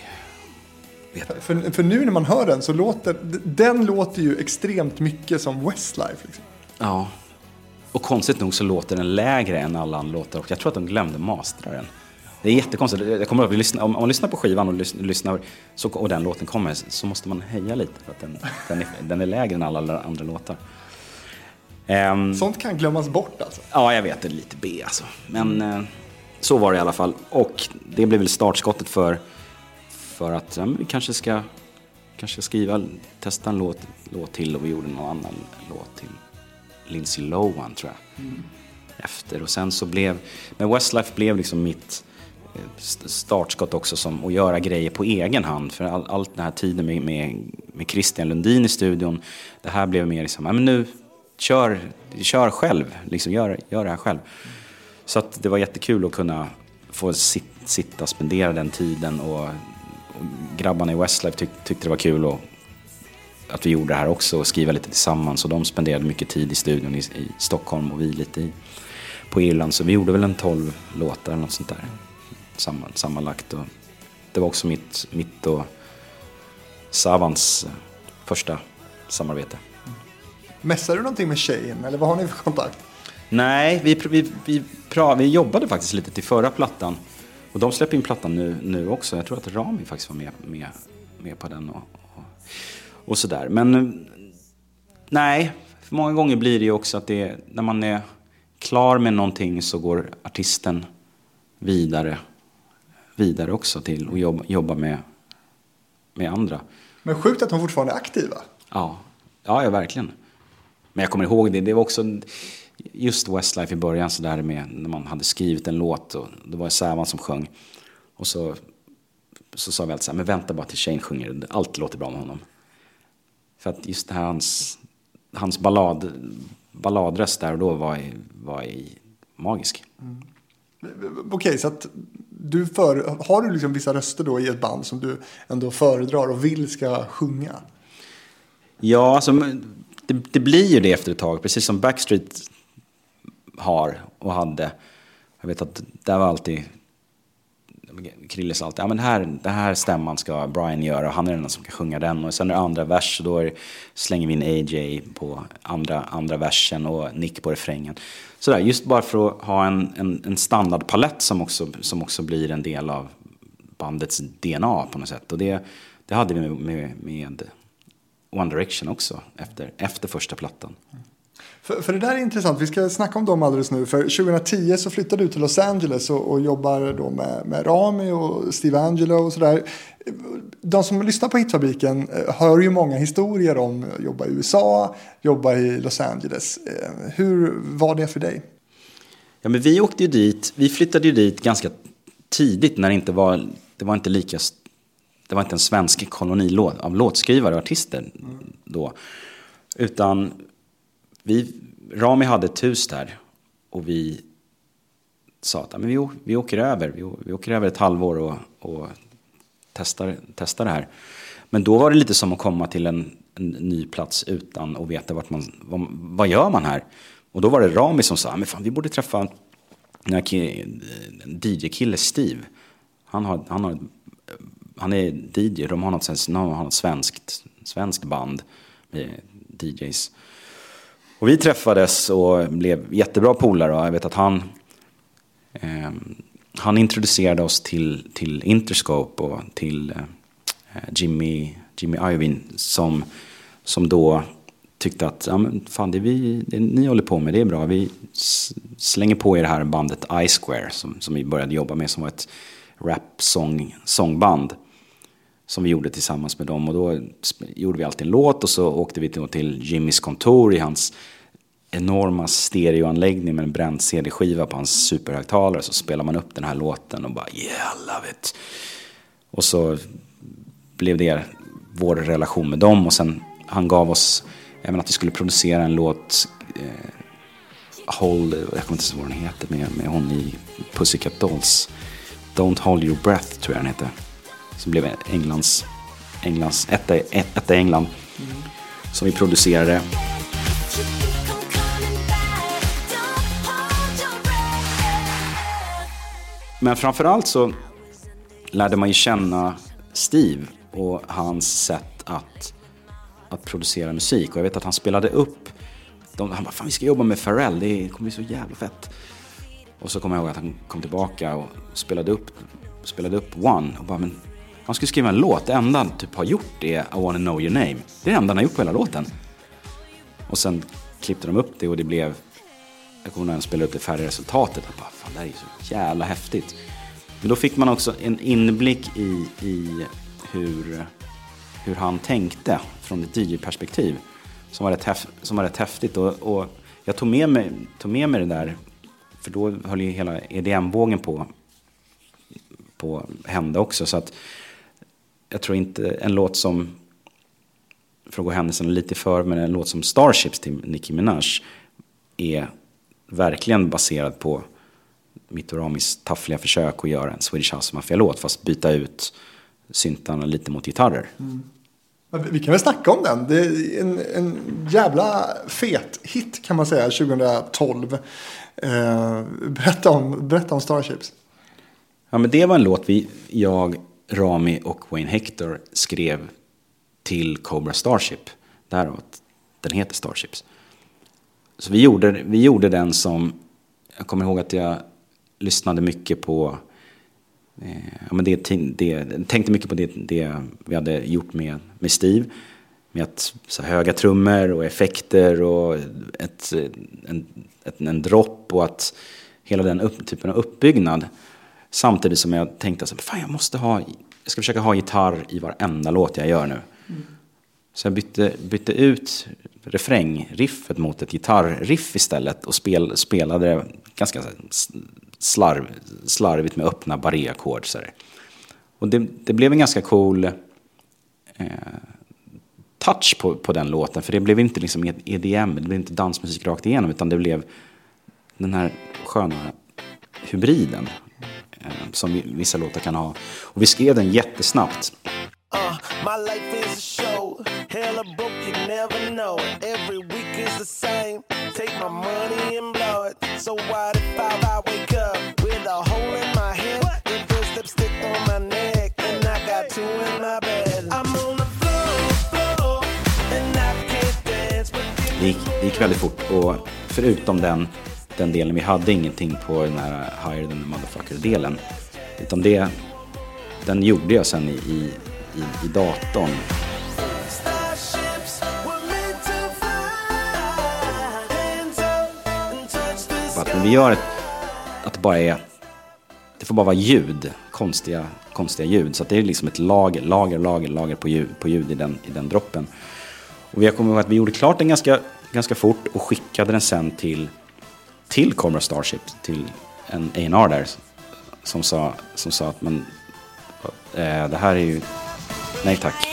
För, för, nu när man hör den så låter den låter ju extremt mycket som Westlife. Liksom. Ja. Och konstigt nog så låter den lägre än alla andra låtar. Och jag tror att de glömde mastra den. Det är jättekonstigt. Jag kommer ihåg, lyssnar, om, man lyssnar på skivan och lyssnar, så, och den låten kommer så måste man heja lite för att den, den, är, den är lägre än alla andra låtar. Um, Sånt kan glömmas bort alltså? Ja, jag vet. Det är lite B alltså. Men uh, så var det i alla fall. Och det blev väl startskottet för, för att ja, vi kanske ska, kanske skriva, testa en låt, låt till och vi gjorde någon annan låt till Lindsay Lohan tror jag. Mm. Efter och sen så blev, men Westlife blev liksom mitt startskott också som att göra grejer på egen hand. För all, allt den här tiden med, med, med Christian Lundin i studion, det här blev mer liksom, ja men nu, kör, kör själv, liksom gör, gör det här själv. Så att det var jättekul att kunna få sit, sitta och spendera den tiden och, och grabbarna i Westlife tyck, tyckte det var kul och, att vi gjorde det här också och skriva lite tillsammans och de spenderade mycket tid i studion i, i Stockholm och vi lite i, på Irland så vi gjorde väl en tolv låtar eller något sånt där sammanlagt. Och det var också mitt, mitt och Savans eh, första samarbete. Mässade du någonting med tjejen eller vad har ni för kontakt? Nej, vi, vi, vi, pra, vi jobbade faktiskt lite till förra plattan. Och de släpper in plattan nu, nu också. Jag tror att Rami faktiskt var med, med, med på den och, och, och sådär. Men nej, för många gånger blir det ju också att det, när man är klar med någonting så går artisten vidare vidare också till att jobba, jobba med, med andra. Men sjukt att hon fortfarande är aktiv va? Ja, ja, ja verkligen. Men jag kommer ihåg det, det var också just Westlife i början så där med när man hade skrivit en låt och det var Sävan som sjöng. Och så, så sa vi alltid så här, men vänta bara till Shane sjunger, allt låter bra med honom. För att just det här hans, hans ballad, balladröst där och då var, var magisk. Mm. Okej, okay, så att du för, har du liksom vissa röster då i ett band som du ändå föredrar och vill ska sjunga? Ja, alltså, det, det blir ju det efter ett tag, precis som Backstreet har och hade. Jag vet att där var alltid Krille sa alltid, ja men det här, det här stämman ska Brian göra och han är den som kan sjunga den. Och sen är det andra vers och då är, slänger vi in AJ på andra, andra versen och Nick på refrängen. Sådär, just bara för att ha en, en, en standardpalett som också, som också blir en del av bandets DNA på något sätt. Och det, det hade vi med, med, med One Direction också efter, efter första plattan. För, för det där är intressant, vi ska snacka om dem alldeles nu. För 2010 så flyttade du till Los Angeles och, och jobbar då med, med Rami och Steve Angelo och sådär. De som lyssnar på Hitfabriken eh, hör ju många historier om att jobba i USA, jobba i Los Angeles. Eh, hur var det för dig? Ja, men vi åkte ju dit, vi flyttade ju dit ganska tidigt när det inte var, det var inte lika, det var inte en svensk koloni av låtskrivare och artister mm. då. Utan vi, Rami hade ett hus där och vi sa att men vi, vi åker över. Vi, vi åker över ett halvår och, och testar, testar det här. Men då var det lite som att komma till en, en ny plats utan att veta vart man, vad, vad gör man här? Och då var det Rami som sa, men fan vi borde träffa en DJ-kille Steve. Han, har, han, har, han är DJ, de har något, de har något svenskt, svenskt band med DJs. Och vi träffades och blev jättebra polare och jag vet att han eh, han introducerade oss till, till Interscope och till eh, Jimmy, Jimmy Iovine som, som då tyckte att ja, men fan, det, vi, det ni håller på med det är bra. Vi slänger på er det här bandet I-Square som, som vi började jobba med som var ett rap-sångband. Som vi gjorde tillsammans med dem och då gjorde vi alltid en låt och så åkte vi till Jimmys kontor i hans enorma stereoanläggning med en bränd CD-skiva på hans superhögtalare. Så spelar man upp den här låten och bara yeah, I love it. Och så blev det vår relation med dem och sen han gav oss även att vi skulle producera en låt eh, Hold, jag kommer inte ihåg vad den heter med, med hon i Pussycat Dolls. Don't hold your breath tror jag den heter. Som blev Englands, Englands etta, etta i England. Mm. Som vi producerade. Men framförallt så lärde man ju känna Steve och hans sätt att, att producera musik. Och jag vet att han spelade upp, de, han bara fan vi ska jobba med Pharrell, det kommer bli så jävla fett. Och så kommer jag ihåg att han kom tillbaka och spelade upp, spelade upp One. Och bara, men han skulle skriva en låt, det enda han typ har gjort är I wanna know your name. Det är det enda han har gjort på hela låten. Och sen klippte de upp det och det blev jag kommer när han spelade upp det färdiga resultatet. Jag bara, fan det här är ju så jävla häftigt. Men då fick man också en inblick i, i hur, hur han tänkte från ett DJ-perspektiv. Som var rätt, häf, som var rätt häftigt. Och, och, jag tog med, mig, tog med mig det där, för då höll ju hela EDM-vågen på, på hända också. Så att jag tror inte en låt som, för att gå händelserna lite för, men en låt som Starships till Nicki Minaj är verkligen baserad på mitt och Ramis taffliga försök att göra en Swedish House Mafia-låt fast byta ut syntarna lite mot gitarrer. Mm. Vi kan väl snacka om den. Det är en, en jävla fet hit kan man säga 2012. Eh, berätta, om, berätta om Starships. Ja, men det var en låt vi, jag, Rami och Wayne Hector skrev till Cobra Starship. Därav att den heter Starships. Så vi gjorde, vi gjorde den som, jag kommer ihåg att jag lyssnade mycket på, eh, ja, men det, det, tänkte mycket på det, det vi hade gjort med, med Steve. Med att, så höga trummor och effekter och ett, en, ett, en dropp och att hela den upp, typen av uppbyggnad. Samtidigt som jag tänkte att jag måste ha, jag ska försöka ha gitarr i varenda låt jag gör nu. Mm. Så jag bytte, bytte ut refrängliffet mot ett gitarriff istället och spel, spelade det ganska slarv, slarvigt med öppna barré-ackord. Och det, det, blev en ganska cool eh, touch på, på den låten. För det blev inte liksom EDM, det blev inte dansmusik rakt igenom. Utan det blev den här sköna hybriden. Eh, som vissa låtar kan ha. Och vi skrev den jättesnabbt. Uh, Hella broke, you never know. Every week is the same. Take my money and blow it. So what if I, wake up with a hole in my head? And put lipstick on my neck. And I got two in my bed. I'm on the floor, floor. And I can't dance det gick, det gick väldigt fort och förutom den, den delen, vi hade ingenting på den här higher than the motherfucker-delen. Utan det, den gjorde jag sen i, i, i, i datorn. Men vi gör ett, att det bara är, det får bara vara ljud, konstiga, konstiga ljud. Så det är liksom ett lager, lager, lager, lager på ljud, på ljud i, den, i den droppen. Och vi har kommit ihåg att vi gjorde klart den ganska, ganska fort och skickade den sen till, till Cobra Starship, till en A&R där. Som sa, som sa att men, eh, det här är ju, nej tack.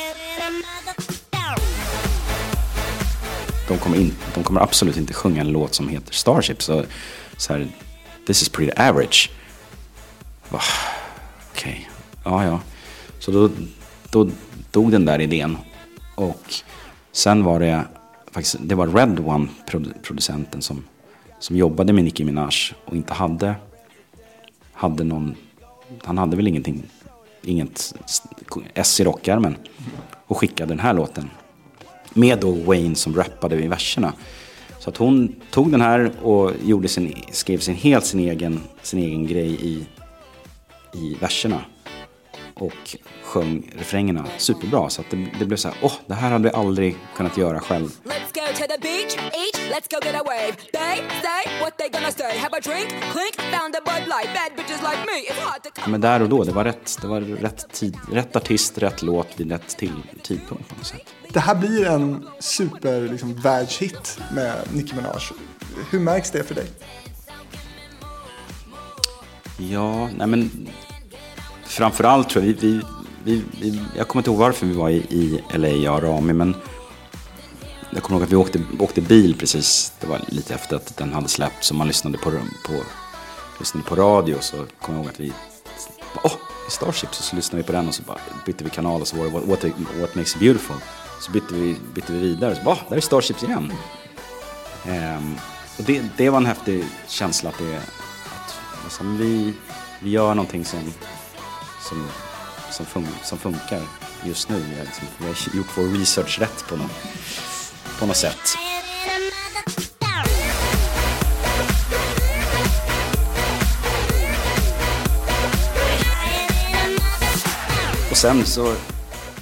De kommer, in, de kommer absolut inte sjunga en låt som heter Starship. Så så här, this is pretty average. Okej, okay. ja ja. Så då då dog den där idén. Och sen var det faktiskt, det var Red One, producenten, som, som jobbade med Nicki Minaj och inte hade, hade någon, han hade väl ingenting, inget S i rockärmen och skickade den här låten. Med då Wayne som rappade i verserna. Så att hon tog den här och gjorde sin, skrev sin, helt sin egen, sin egen grej i, i verserna. Och sjöng refrängerna superbra. Så att det, det blev så här, åh, oh, det här hade vi aldrig kunnat göra själv. Let's go to the beach, let's go get a wave. They say what they gonna say. Have a drink, clink, found a Bud Light. Bad bitches like me, it's hard to... Ja, men där och då, det var rätt, det var rätt, tid, rätt artist, rätt låt vid rätt till, tidpunkt på något sätt. Det här blir en super liksom, världshit med Nicki Minaj. Hur märks det för dig? Ja, nej men framförallt tror jag vi, vi, vi, jag kommer inte ihåg varför vi var i, i LA, jag och Rami, men jag kommer ihåg att vi åkte, åkte bil precis, det var lite efter att den hade släppts, så man lyssnade på, på, lyssnade på radio, så kommer jag ihåg att vi, åh, oh, Starship, så, så lyssnade vi på den och så bara bytte vi kanal och så var det What, what makes it beautiful. Så bytte vi, bytte vi vidare, så bara, oh, där är Starships igen. Um, och det, det var en häftig känsla att det, att alltså, vi, vi gör någonting som som, som, fun som funkar just nu. Vi har, liksom, vi har gjort vår research rätt på något, på något sätt. Och sen så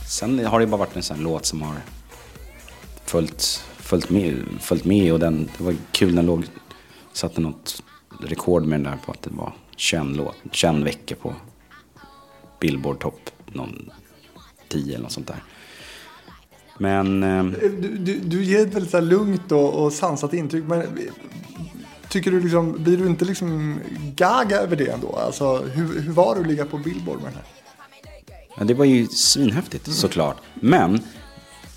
sen har det bara varit en sån låt som har följt, följt, med, följt med och den, det var kul när den låg, satte något rekord med den där på att det var 21, låt, 21 veckor på Billboard topp någon 10 eller något sånt där. Men... Eh, du, du, du ger ett väldigt så lugnt och, och sansat intryck. Men tycker du liksom, blir du inte liksom gaga över det ändå? Alltså, hur, hur var det att ligga på Billboard med den här? Ja, det var ju svinhäftigt mm. såklart. Men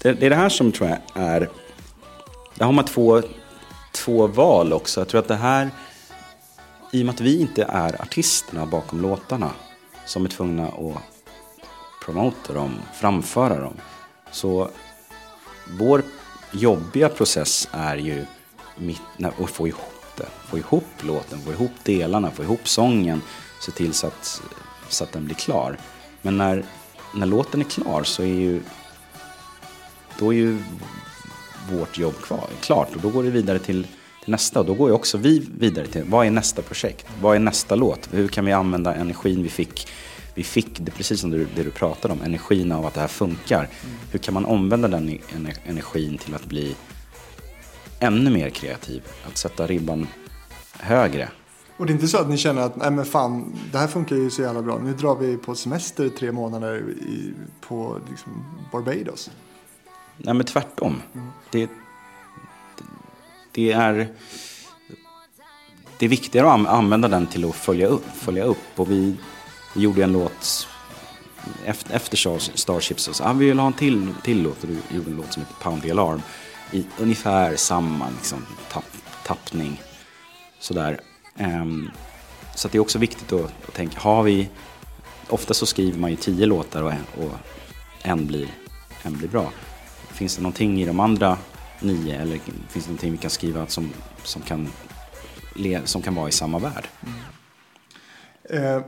det, det, är det här som tror jag är... Där har man två, två val också. Jag tror att det här, i och med att vi inte är artisterna bakom låtarna, som är tvungna att promota dem, framföra dem. Så vår jobbiga process är ju mitt, att få ihop det. Få ihop låten, få ihop delarna, få ihop sången. Se till så att, så att den blir klar. Men när, när låten är klar så är ju då är ju vårt jobb kvar, klart och då går det vidare till, till nästa och då går ju också vi vidare till vad är nästa projekt? Vad är nästa låt? Hur kan vi använda energin vi fick vi fick, det precis som det, det du pratade om, energin av att det här funkar. Mm. Hur kan man omvända den energin till att bli ännu mer kreativ? Att sätta ribban högre. Och det är inte så att ni känner att, nej men fan, det här funkar ju så jävla bra. Nu drar vi på semester tre månader i, på liksom Barbados. Nej men tvärtom. Mm. Det, det är det är viktigare att använda den till att följa upp. Följa upp. Och vi, vi gjorde en låt efter, efter Starships och sa ah, vi vill ha en till, till låt och vi gjorde en låt som heter Pound the Alarm i ungefär samma liksom, tapp, tappning. Sådär. Um, så det är också viktigt att, att, tänka, har vi, ofta så skriver man ju tio låtar och, och en, blir, en blir bra. Finns det någonting i de andra nio eller finns det någonting vi kan skriva som, som, kan, som kan vara i samma värld? Mm. Uh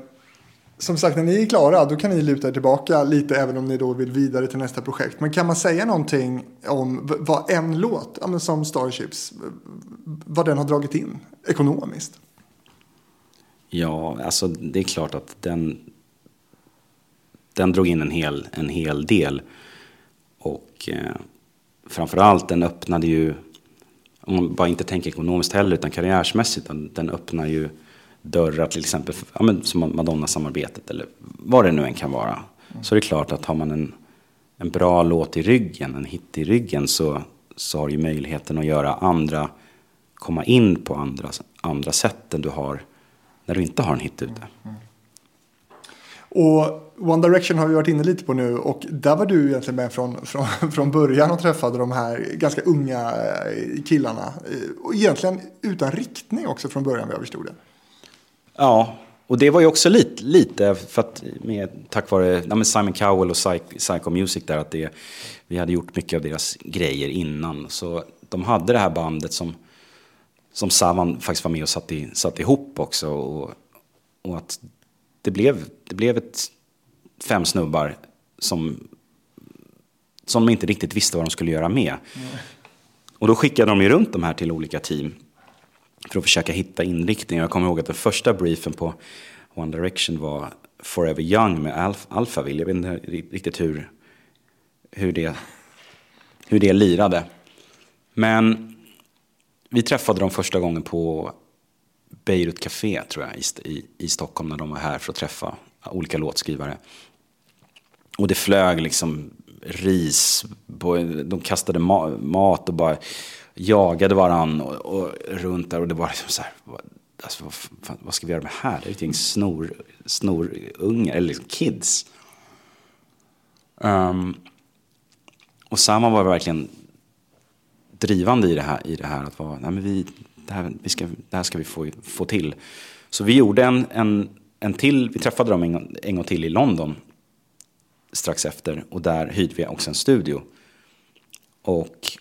som sagt, när ni är klara då kan ni luta er tillbaka lite även om ni då vill vidare till nästa projekt. Men kan man säga någonting om vad en låt, ja, som Starships, vad den har dragit in ekonomiskt? Ja, alltså det är klart att den, den drog in en hel, en hel del. Och eh, framförallt den öppnade ju, om man bara inte tänker ekonomiskt heller utan karriärsmässigt, den, den öppnar ju dörrar till exempel, ja, men, som Madonna-samarbetet eller vad det nu än kan vara. Mm. Så är klart att har man en, en bra låt i ryggen, en hit i ryggen så, så har du möjligheten att göra andra, komma in på andra, andra sätt än du har när du inte har en hit ute. Mm. Och One Direction har vi varit inne lite på nu och där var du egentligen med från, från, från början och träffade de här ganska unga eh, killarna. Eh, och egentligen utan riktning också från början vad jag förstod det. Ja, och det var ju också lite, lite för att med, tack vare ja, Simon Cowell och Psych, Psycho Music där, att det, vi hade gjort mycket av deras grejer innan. Så de hade det här bandet som, som Savan faktiskt var med och satte, i, satte ihop också. Och, och att det blev, det blev ett fem snubbar som, som de inte riktigt visste vad de skulle göra med. Mm. Och då skickade de ju runt de här till olika team för att försöka hitta inriktning. Jag kommer ihåg att den första briefen på One Direction var Forever Young med Alf Alphaville. Jag vet inte riktigt hur, hur, det, hur det lirade. Men vi träffade dem första gången på Beirut Café tror jag i, i Stockholm när de var här för att träffa olika låtskrivare. Och det flög liksom ris, på, de kastade ma mat och bara jagade varann och, och, runt där och det var liksom så här, alltså, vad, fan, vad, ska vi göra med här? Det är ju ett gäng snor, snorungar, eller liksom kids. Um, och samma var verkligen drivande i det här, i det här att vara, nej men vi, det här, vi ska, det här ska vi få, få till. Så vi gjorde en, en, en till, vi träffade dem en, en gång till i London strax efter och där hyrde vi också en studio. Och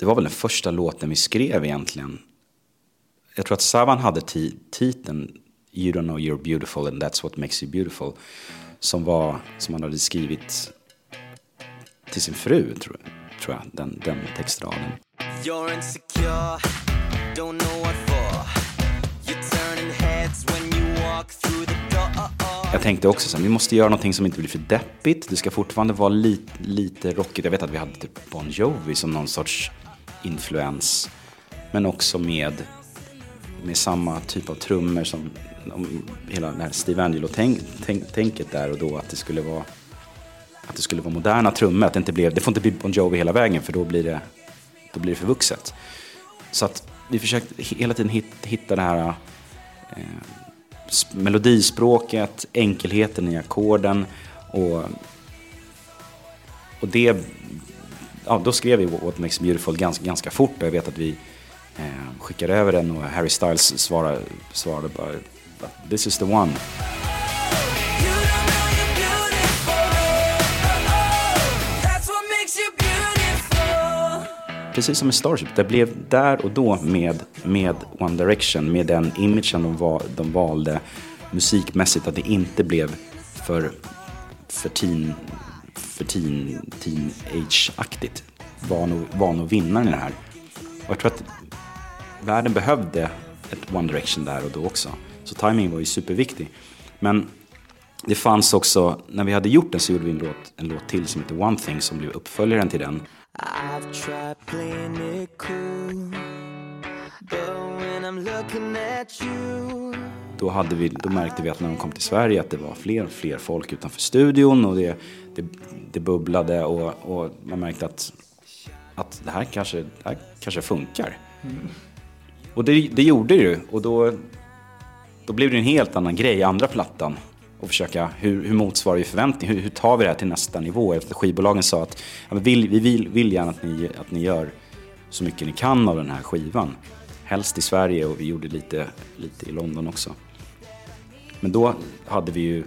det var väl den första låten vi skrev egentligen. Jag tror att Savan hade titeln You don't know you're beautiful and that's what makes you beautiful. Som, var, som han hade skrivit till sin fru, tror tror jag den, den textraden. You're insecure, don't know what for. You're turning heads when you walk through the door. Jag tänkte också att vi måste göra någonting som inte blir för deppigt. Det ska fortfarande vara lite, lite rockigt. Jag vet att vi hade typ Bon Jovi som någon sorts influens. Men också med, med samma typ av trummor som hela det här Steve Angelo-tänket där och då. Att det skulle vara att det skulle vara moderna trummor. Att det, inte blev, det får inte bli Bon Jovi hela vägen för då blir det, då blir det för vuxet. Så att vi försökte hela tiden hitta det här eh, melodispråket, enkelheten i ackorden och, och det ja, då skrev vi What Makes Beautiful ganska, ganska fort och jag vet att vi eh, skickade över den och Harry Styles svarade, svarade bara This is the one. Precis som med Starship, det blev där och då med, med One Direction, med den imagen de, val, de valde musikmässigt, att det inte blev för, för teen för teen, teenage-aktigt var nog, vinnaren i det här. Och jag tror att världen behövde ett One Direction där och då också. Så timing var ju superviktig. Men det fanns också, när vi hade gjort den så gjorde vi en låt, en låt till som heter One Thing som blev uppföljaren till den. I've tried playing it cool But when I'm looking at you då, hade vi, då märkte vi att när de kom till Sverige att det var fler och fler folk utanför studion och det, det, det bubblade och, och, man märkte att, att det, här kanske, det här kanske funkar. Mm. Och det, det gjorde det ju och då, då blev det en helt annan grej, andra plattan. Och försöka, hur, hur motsvarar vi förväntningar? Hur, hur, tar vi det här till nästa nivå? Efter skivbolagen sa att ja, vi, vill, vi vill, vill gärna att ni, att ni gör så mycket ni kan av den här skivan. Helst i Sverige och vi gjorde lite, lite i London också. Men då hade vi ju,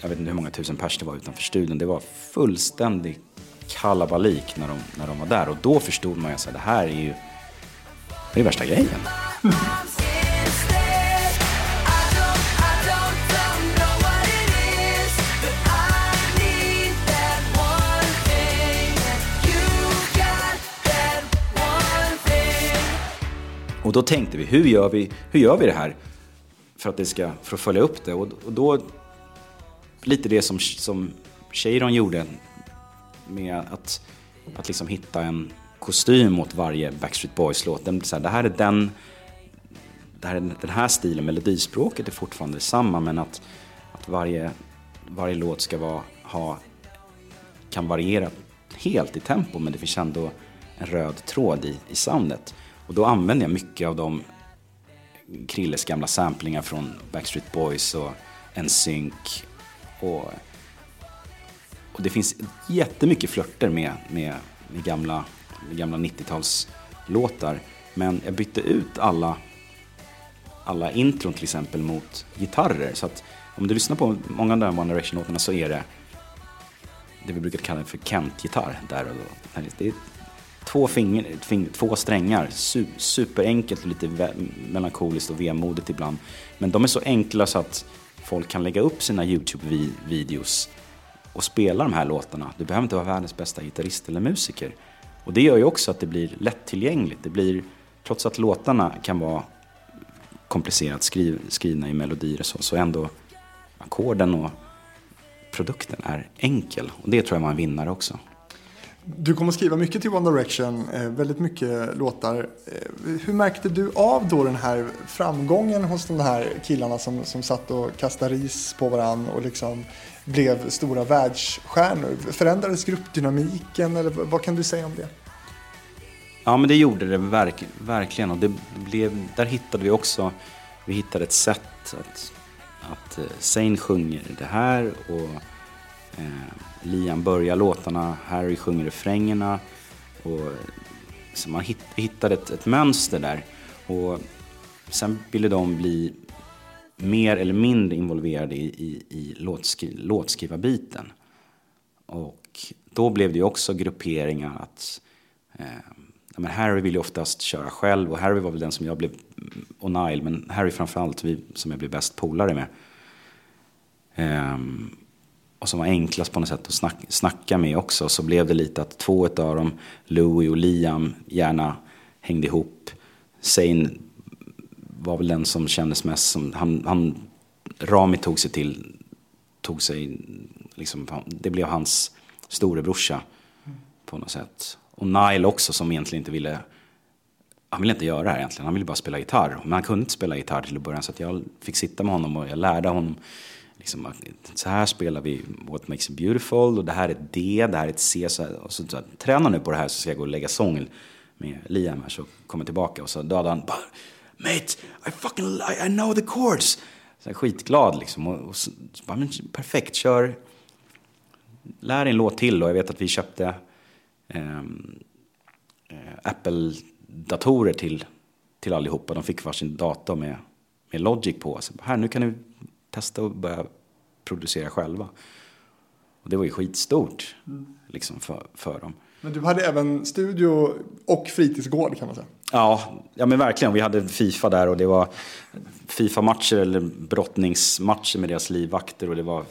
jag vet inte hur många tusen pers det var utanför studion. Det var fullständig kalabalik när de, när de var där. Och då förstod man ju att det här är ju, det är värsta grejen. Och då tänkte vi, hur gör vi, hur gör vi det här? För att, det ska, för att följa upp det. Och, och då, lite det som, som Cheiron gjorde med att, att liksom hitta en kostym åt varje Backstreet Boys-låt. Det här är den, det här den här stilen, melodispråket är fortfarande detsamma men att, att varje, varje låt ska vara, ha, kan variera helt i tempo men det finns ändå en röd tråd i, i soundet. Och då använder jag mycket av de Krilles gamla samplingar från Backstreet Boys och NSYNC. Och, och det finns jättemycket flörter med, med, med gamla, med gamla 90-talslåtar. Men jag bytte ut alla, alla intron till exempel mot gitarrer. Så att om du lyssnar på många av de här One Direction-låtarna så är det det vi brukar kalla för Kent-gitarr där och då. Det är två, finger, fing, två strängar, su, superenkelt och lite melankoliskt och vemodigt ibland. Men de är så enkla så att folk kan lägga upp sina YouTube-videos och spela de här låtarna. Du behöver inte vara världens bästa gitarrist eller musiker. Och det gör ju också att det blir lättillgängligt. Det blir, trots att låtarna kan vara komplicerat skriv, skrivna i melodier och så, så ändå ackorden och produkten är enkel. Och det tror jag var en vinnare också. Du kommer skriva mycket till One Direction, eh, väldigt mycket låtar. Eh, hur märkte du av då den här framgången hos de här killarna som, som satt och kastade ris på varandra och liksom blev stora världsstjärnor? Förändrades gruppdynamiken eller vad kan du säga om det? Ja men det gjorde det verk, verkligen och det blev, där hittade vi också, vi hittade ett sätt att, att eh, Zayn sjunger det här och eh, Liam börjar låtarna, Harry sjunger refrängerna. Och, så man hittade ett, ett mönster där. Och sen ville de bli mer eller mindre involverade i, i, i låtskri, låtskrivarbiten. Och då blev det ju också grupperingar att eh, men Harry ville ju oftast köra själv och Harry var väl den som jag blev, mm, och Nile, men Harry framförallt vi, som jag blev bäst polare med. Um, och som var enklast på något sätt att snack, snacka med också. Så blev det lite att två av dem, Louis och Liam, gärna hängde ihop. Zayn var väl den som kändes mest som, han, han Rami tog sig till, tog sig, liksom, det blev hans storebrorsa på något sätt. Och Nile också som egentligen inte ville, han ville inte göra det här egentligen, han ville bara spela gitarr. Men han kunde inte spela gitarr till att börja så att jag fick sitta med honom och jag lärde honom liksom, så här spelar vi What Makes It Beautiful och det här är ett D, det här är ett C. Så, här, och så, så, träna nu på det här så ska jag gå och lägga sång med Liam här så kommer jag tillbaka och så dödade han Mate, I fucking I, I know the chords. Så här, skitglad liksom. Och, och så, så bara, men, perfekt, kör. Lär dig en låt till och jag vet att vi köpte ehm, eh, Apple-datorer till, till allihopa. De fick varsin dator med, med Logic på. Så, här, nu kan du testa att börja producera själva. Och det var ju skitstort mm. liksom för, för dem. Men du hade även studio och fritidsgård kan man säga. Ja, ja men verkligen. Vi hade Fifa där och det var Fifa-matcher eller brottningsmatcher med deras livvakter och det var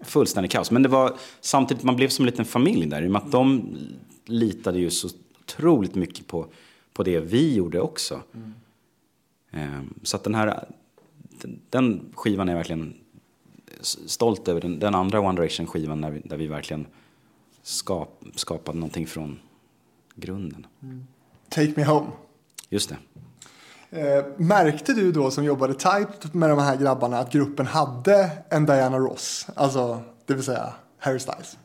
fullständigt kaos. Men det var samtidigt, man blev som en liten familj där i och med att de litade ju så otroligt mycket på, på det vi gjorde också. Mm. Um, så att den här den skivan är jag verkligen stolt över. Den, den andra One Direction-skivan där där vi verkligen skap, skapade någonting från grunden. Mm. Take Me Home. Just det. Eh, märkte du då som jobbade tight med de här grabbarna att gruppen hade en Diana Ross? Alltså, det vill säga Harry Styles?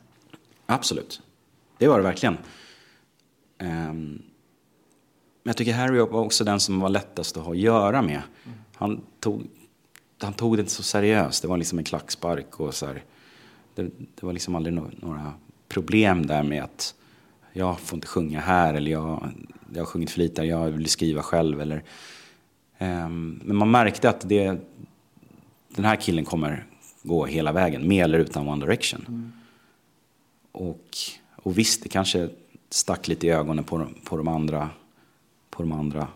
Absolut. Det var det verkligen. Men jag tycker Harry var också den som var lättast att ha att göra med. Han tog han tog det inte så seriöst. Det var liksom en klackspark och så här, det, det, var liksom aldrig no några problem där med att jag får inte sjunga här eller jag, jag har sjungit för lite, jag vill skriva själv eller um, Men man märkte att det, den här killen kommer gå hela vägen, med eller utan One Direction. Mm. Och, och visst, det kanske stack lite i ögonen på, på de andra på de andra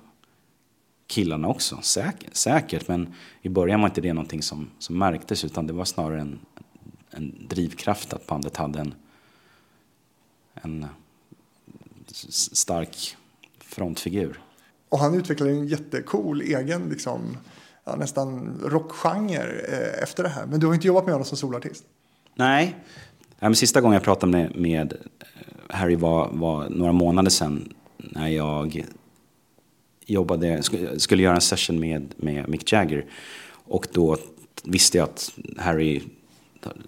killarna också, säkert, säkert. Men i början var inte det någonting som, som märktes utan det var snarare en, en drivkraft att bandet hade en, en stark frontfigur. Och han utvecklade en jättecool egen liksom, ja, nästan rockgenre eh, efter det här. Men du har inte jobbat med honom som solartist? Nej. Ja, men sista gången jag pratade med, med Harry var, var några månader sedan när jag jobbade, skulle göra en session med, med Mick Jagger. Och då visste jag att Harry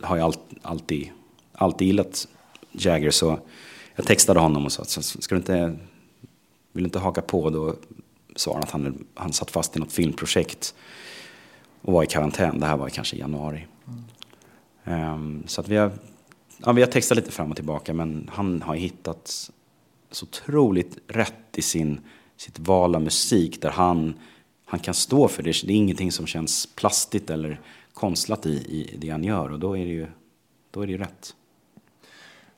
har ju all, alltid, alltid gillat Jagger. Så jag textade honom och sa, ska du inte, vill du inte haka på? Då svarade att han, han satt fast i något filmprojekt och var i karantän. Det här var kanske i januari. Mm. Um, så att vi har, ja, vi har textat lite fram och tillbaka men han har hittat så otroligt rätt i sin sitt val av musik där han han kan stå för. Det, det är ingenting som känns plastigt eller konstlat i, i det han gör och då är det ju, då är det ju rätt.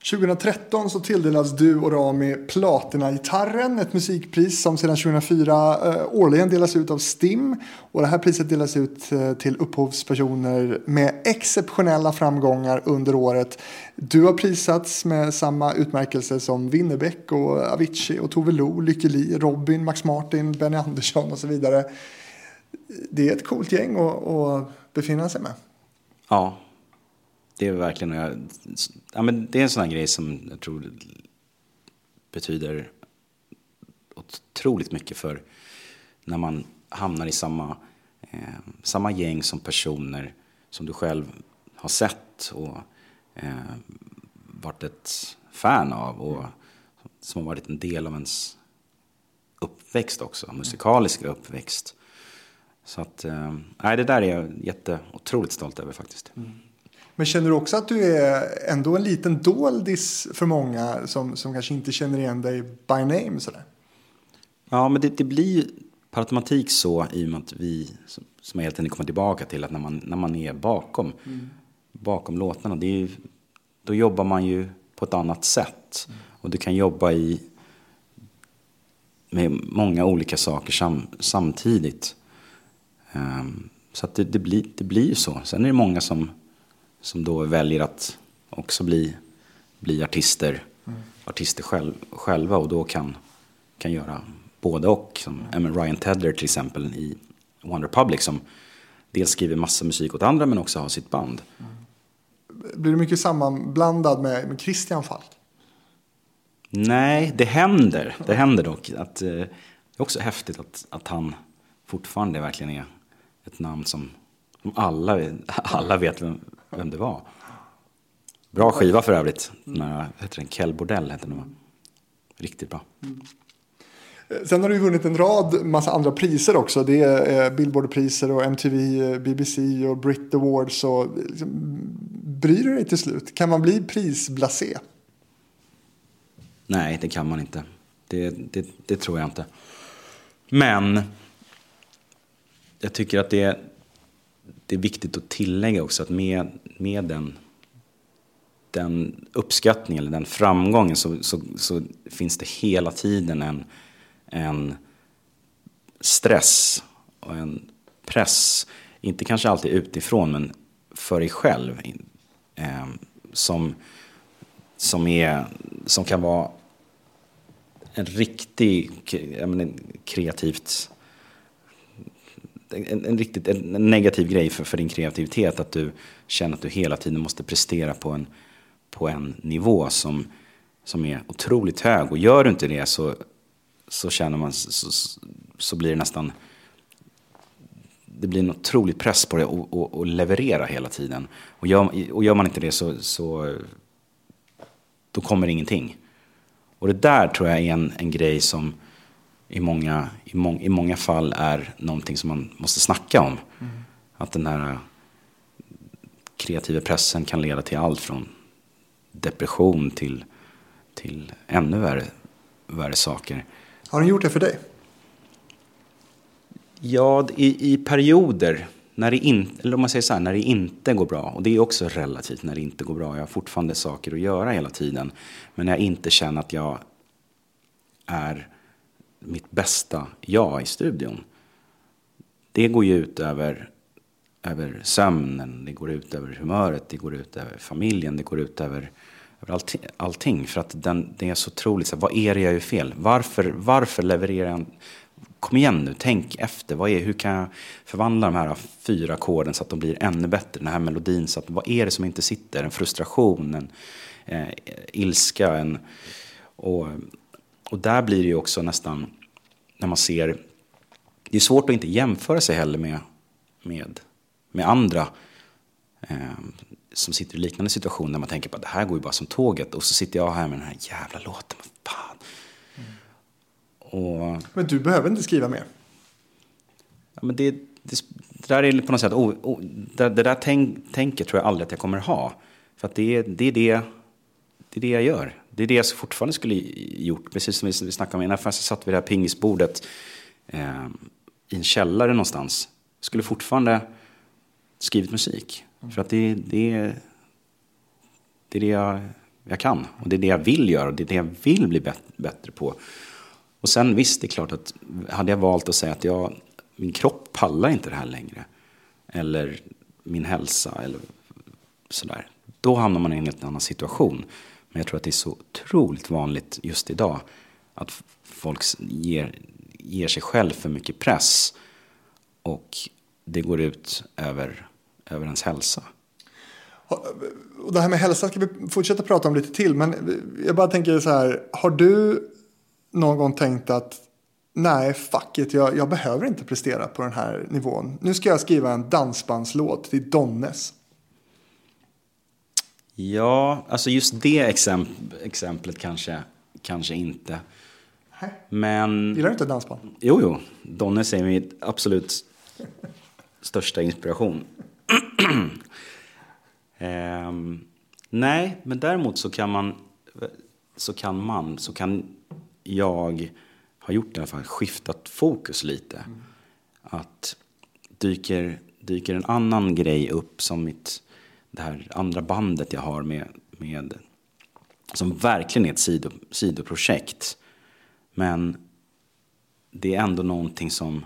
2013 så tilldelas du och Rami Platina-gitarren, ett musikpris som sedan 2004 eh, årligen delas ut av STIM. Och det här priset delas ut eh, till upphovspersoner med exceptionella framgångar under året. Du har prisats med samma utmärkelse som Winnerbäck och Avicii och Tove Lo, Lykke Li, Robin, Max Martin, Benny Andersson och så vidare. Det är ett coolt gäng att, att befinna sig med. Ja, det är verkligen, jag, ja, men det är en sån här grej som jag tror betyder otroligt mycket för när man hamnar i samma, eh, samma gäng som personer som du själv har sett och eh, varit ett fan av och som har varit en del av ens uppväxt också, musikaliska uppväxt. Så att, eh, det där är jag jätte, otroligt stolt över faktiskt. Mm. Men känner du också att du är ändå en liten doldis för många som, som kanske inte känner igen dig by name? Sådär? Ja, men det, det blir per automatik så i och med att vi, som, som jag hela tiden kommer tillbaka till, att när man, när man är bakom, mm. bakom låtarna, det är, då jobbar man ju på ett annat sätt. Mm. Och du kan jobba i med många olika saker sam, samtidigt. Um, så att det, det, blir, det blir ju så. Sen är det många som som då väljer att också bli, bli artister, mm. artister själv, själva och då kan, kan göra både och. Som mm. Ryan Tedder till exempel i One Republic som dels skriver massa musik åt andra men också har sitt band. Mm. Blir du mycket sammanblandad med, med Christian Falk? Nej, det händer. Det händer dock. Att, eh, det är också häftigt att, att han fortfarande verkligen är ett namn som, som alla, alla vet vem, vem det var. Bra skiva för övrigt. Här, heter den? Kell Bordell heter den. Riktigt bra. Mm. Sen har du vunnit en rad massa andra priser också. Det är eh, Billboardpriser och MTV, eh, BBC och Brit Awards. Och liksom, bryr du dig till slut? Kan man bli prisblasé? Nej, det kan man inte. Det, det, det tror jag inte. Men jag tycker att det, det är viktigt att tillägga också att med, med den, den uppskattningen eller den framgången så, så, så, finns det hela tiden en, en stress och en press, inte kanske alltid utifrån men för dig själv, eh, som, som, är, som kan vara en riktig, menar, kreativt en, en riktigt en negativ grej för, för din kreativitet. Att du känner att du hela tiden måste prestera på en, på en nivå som, som är otroligt hög. Och gör du inte det så, så känner man, så, så blir det nästan det blir en otrolig press på dig att leverera hela tiden. Och gör, och gör man inte det så, så då kommer ingenting. Och det där tror jag är en, en grej som i många, i, må, i många fall är någonting som man måste snacka om. Mm. Att den här kreativa pressen kan leda till allt från depression till, till ännu värre, värre saker. Har den gjort det för dig? Ja, i, i perioder. När det, in, eller om man säger så här, när det inte går bra. Och det är också relativt när det inte går bra. Jag har fortfarande saker att göra hela tiden. Men när jag inte känner att jag är mitt bästa jag i studion. Det går ju ut över, över sömnen, det går ut över humöret, det går ut över familjen, det går ut över, över allting, allting. För att den, det är så otroligt, så vad är det jag gör fel? Varför, varför levererar jag Kom igen nu, tänk efter. Vad är, hur kan jag förvandla de här fyra ackorden så att de blir ännu bättre? Den här melodin, så att, vad är det som inte sitter? En frustration, en eh, ilska, en... Och, och där blir det ju också nästan, när man ser, det är svårt att inte jämföra sig heller med, med, med andra eh, som sitter i liknande situationer där man tänker på att det här går ju bara som tåget och så sitter jag här med den här jävla låten, vad fan. Mm. Och, men du behöver inte skriva mer? Ja, men det, det, det där är på något sätt, oh, oh, det, det, där tänk, tänket tror jag aldrig att jag kommer ha. För att det, det, är det, det är det jag gör. Det är det jag fortfarande skulle gjort. Precis som vi snackade om innan, så satt vid det här pingisbordet. Eh, i en källare någonstans. Skulle fortfarande skrivit musik. Mm. För att det, det, det är det jag, jag kan. Och det är det jag vill göra. Det är det jag vill bli bättre på. Och sen visst, det är klart att hade jag valt att säga att jag, min kropp pallar inte det här längre. Eller min hälsa eller sådär. Då hamnar man i en helt annan situation. Men jag tror att det är så otroligt vanligt just idag. Att folk ger, ger sig själv för mycket press. Och det går ut över, över ens hälsa. Och det här med hälsa ska vi fortsätta prata om lite till. Men jag bara tänker så här. Har du någon gång tänkt att nej, fuck it, jag, jag behöver inte prestera på den här nivån. Nu ska jag skriva en dansbandslåt till Donnes. Ja, alltså just det exemp exemplet kanske, kanske inte. Men... Gillar du inte dansband? Jo, jo. Donnes är min absolut största inspiration. (clears throat) ehm, nej, men däremot så kan man, så kan man, så kan jag har gjort i alla fall, skiftat fokus lite. Mm. Att dyker, dyker en annan grej upp som mitt, det här andra bandet jag har med, med som verkligen är ett sido, sidoprojekt. Men det är ändå någonting som,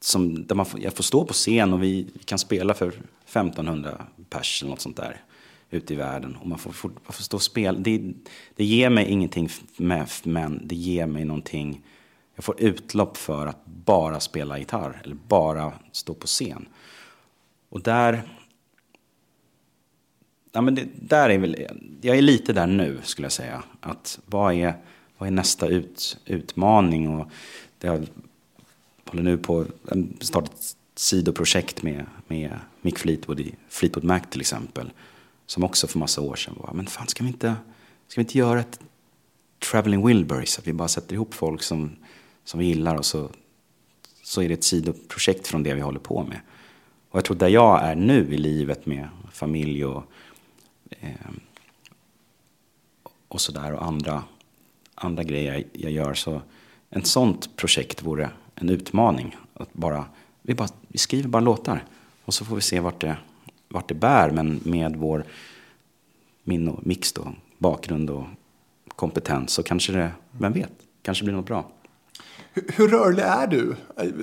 som där man får, jag får stå på scen och vi, kan spela för 1500 pers eller något sånt där ute i världen. Och man får, får, man får stå och spela. Det, det ger mig ingenting med, men det ger mig någonting. Jag får utlopp för att bara spela gitarr eller bara stå på scen. Och där... Ja, men det, där är väl, jag är lite där nu skulle jag säga. Att vad är, vad är nästa ut, utmaning? Och det jag håller nu på att starta ett sidoprojekt med, med Mick Fleetwood i Fleetwood Mac till exempel. Som också för massa år sedan var, men fan ska vi inte, ska vi inte göra ett Traveling Wilburys? Att vi bara sätter ihop folk som, som vi gillar och så, så är det ett sidoprojekt från det vi håller på med. Och jag tror där jag är nu i livet med familj och, och sådär och andra, andra grejer jag gör. Så ett sånt projekt vore en utmaning. Att bara, vi, bara, vi skriver bara låtar och så får vi se vart det, vart det bär. Men med vår, min och Mix då, bakgrund och kompetens så kanske det, vem vet, kanske blir något bra. Hur, hur rörlig är du?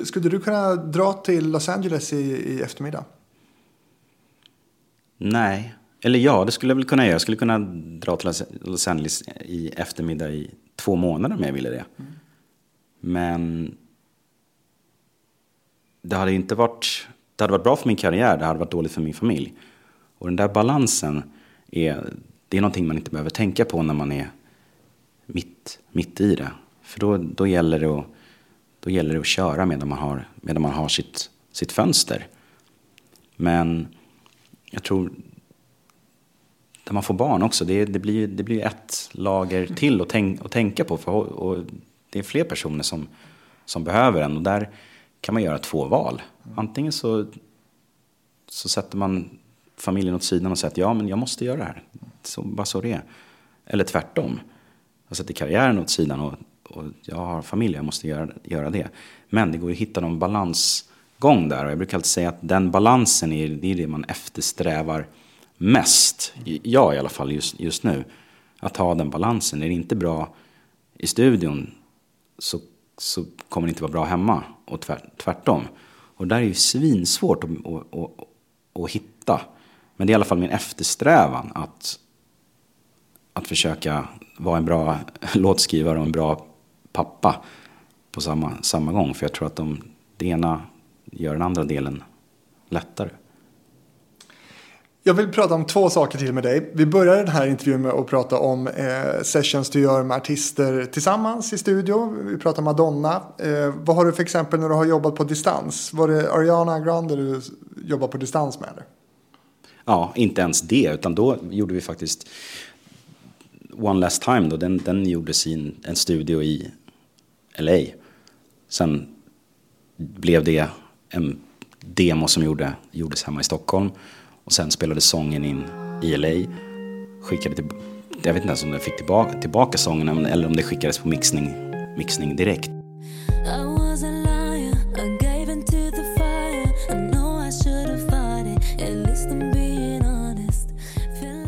Skulle du kunna dra till Los Angeles i, i eftermiddag? Nej, eller ja, det skulle jag väl kunna göra. Jag skulle kunna dra till Los Angeles i eftermiddag i två månader om jag ville det. Mm. Men det hade inte varit det hade varit bra för min karriär, det hade varit dåligt för min familj. Och den där balansen är, det är någonting man inte behöver tänka på när man är mitt, mitt i det. För då, då, gäller det att, då gäller det att köra medan man har, medan man har sitt, sitt fönster. Men jag tror, där man får barn också, det, det, blir, det blir ett lager till att, tänk, att tänka på. För, och det är fler personer som, som behöver en. Och där kan man göra två val. Antingen så, så sätter man familjen åt sidan och säger att ja, men jag måste göra det här. Så, bara så det är. Eller tvärtom. Jag sätter karriären åt sidan och, och jag har familj, jag måste göra, göra det. Men det går ju att hitta någon balansgång där. Och jag brukar alltid säga att den balansen är det, är det man eftersträvar mest. Jag i alla fall just, just nu. Att ha den balansen. Är det inte bra i studion så, så kommer det inte vara bra hemma. Och tvärtom. Och det där är ju svinsvårt att, att, att, att hitta. Men det är i alla fall min eftersträvan att, att försöka vara en bra (laughs) låtskrivare och en bra pappa på samma, samma gång. För jag tror att de, det ena gör den andra delen lättare. Jag vill prata om två saker till med dig. Vi började den här intervjun med att prata om eh, sessions du gör med artister tillsammans i studio. Vi pratar Madonna. Eh, vad har du för exempel när du har jobbat på distans? Var det Ariana Grande du jobbade på distans med? Eller? Ja, inte ens det. Utan då gjorde vi faktiskt One Last Time. Då, den, den gjordes i en, en studio i LA. Sen blev det en demo som gjorde, gjordes hemma i Stockholm. Och sen spelades sången in i LA. Skickade till, jag vet inte ens om den fick tillbaka, tillbaka sången eller om det skickades på mixning, mixning direkt.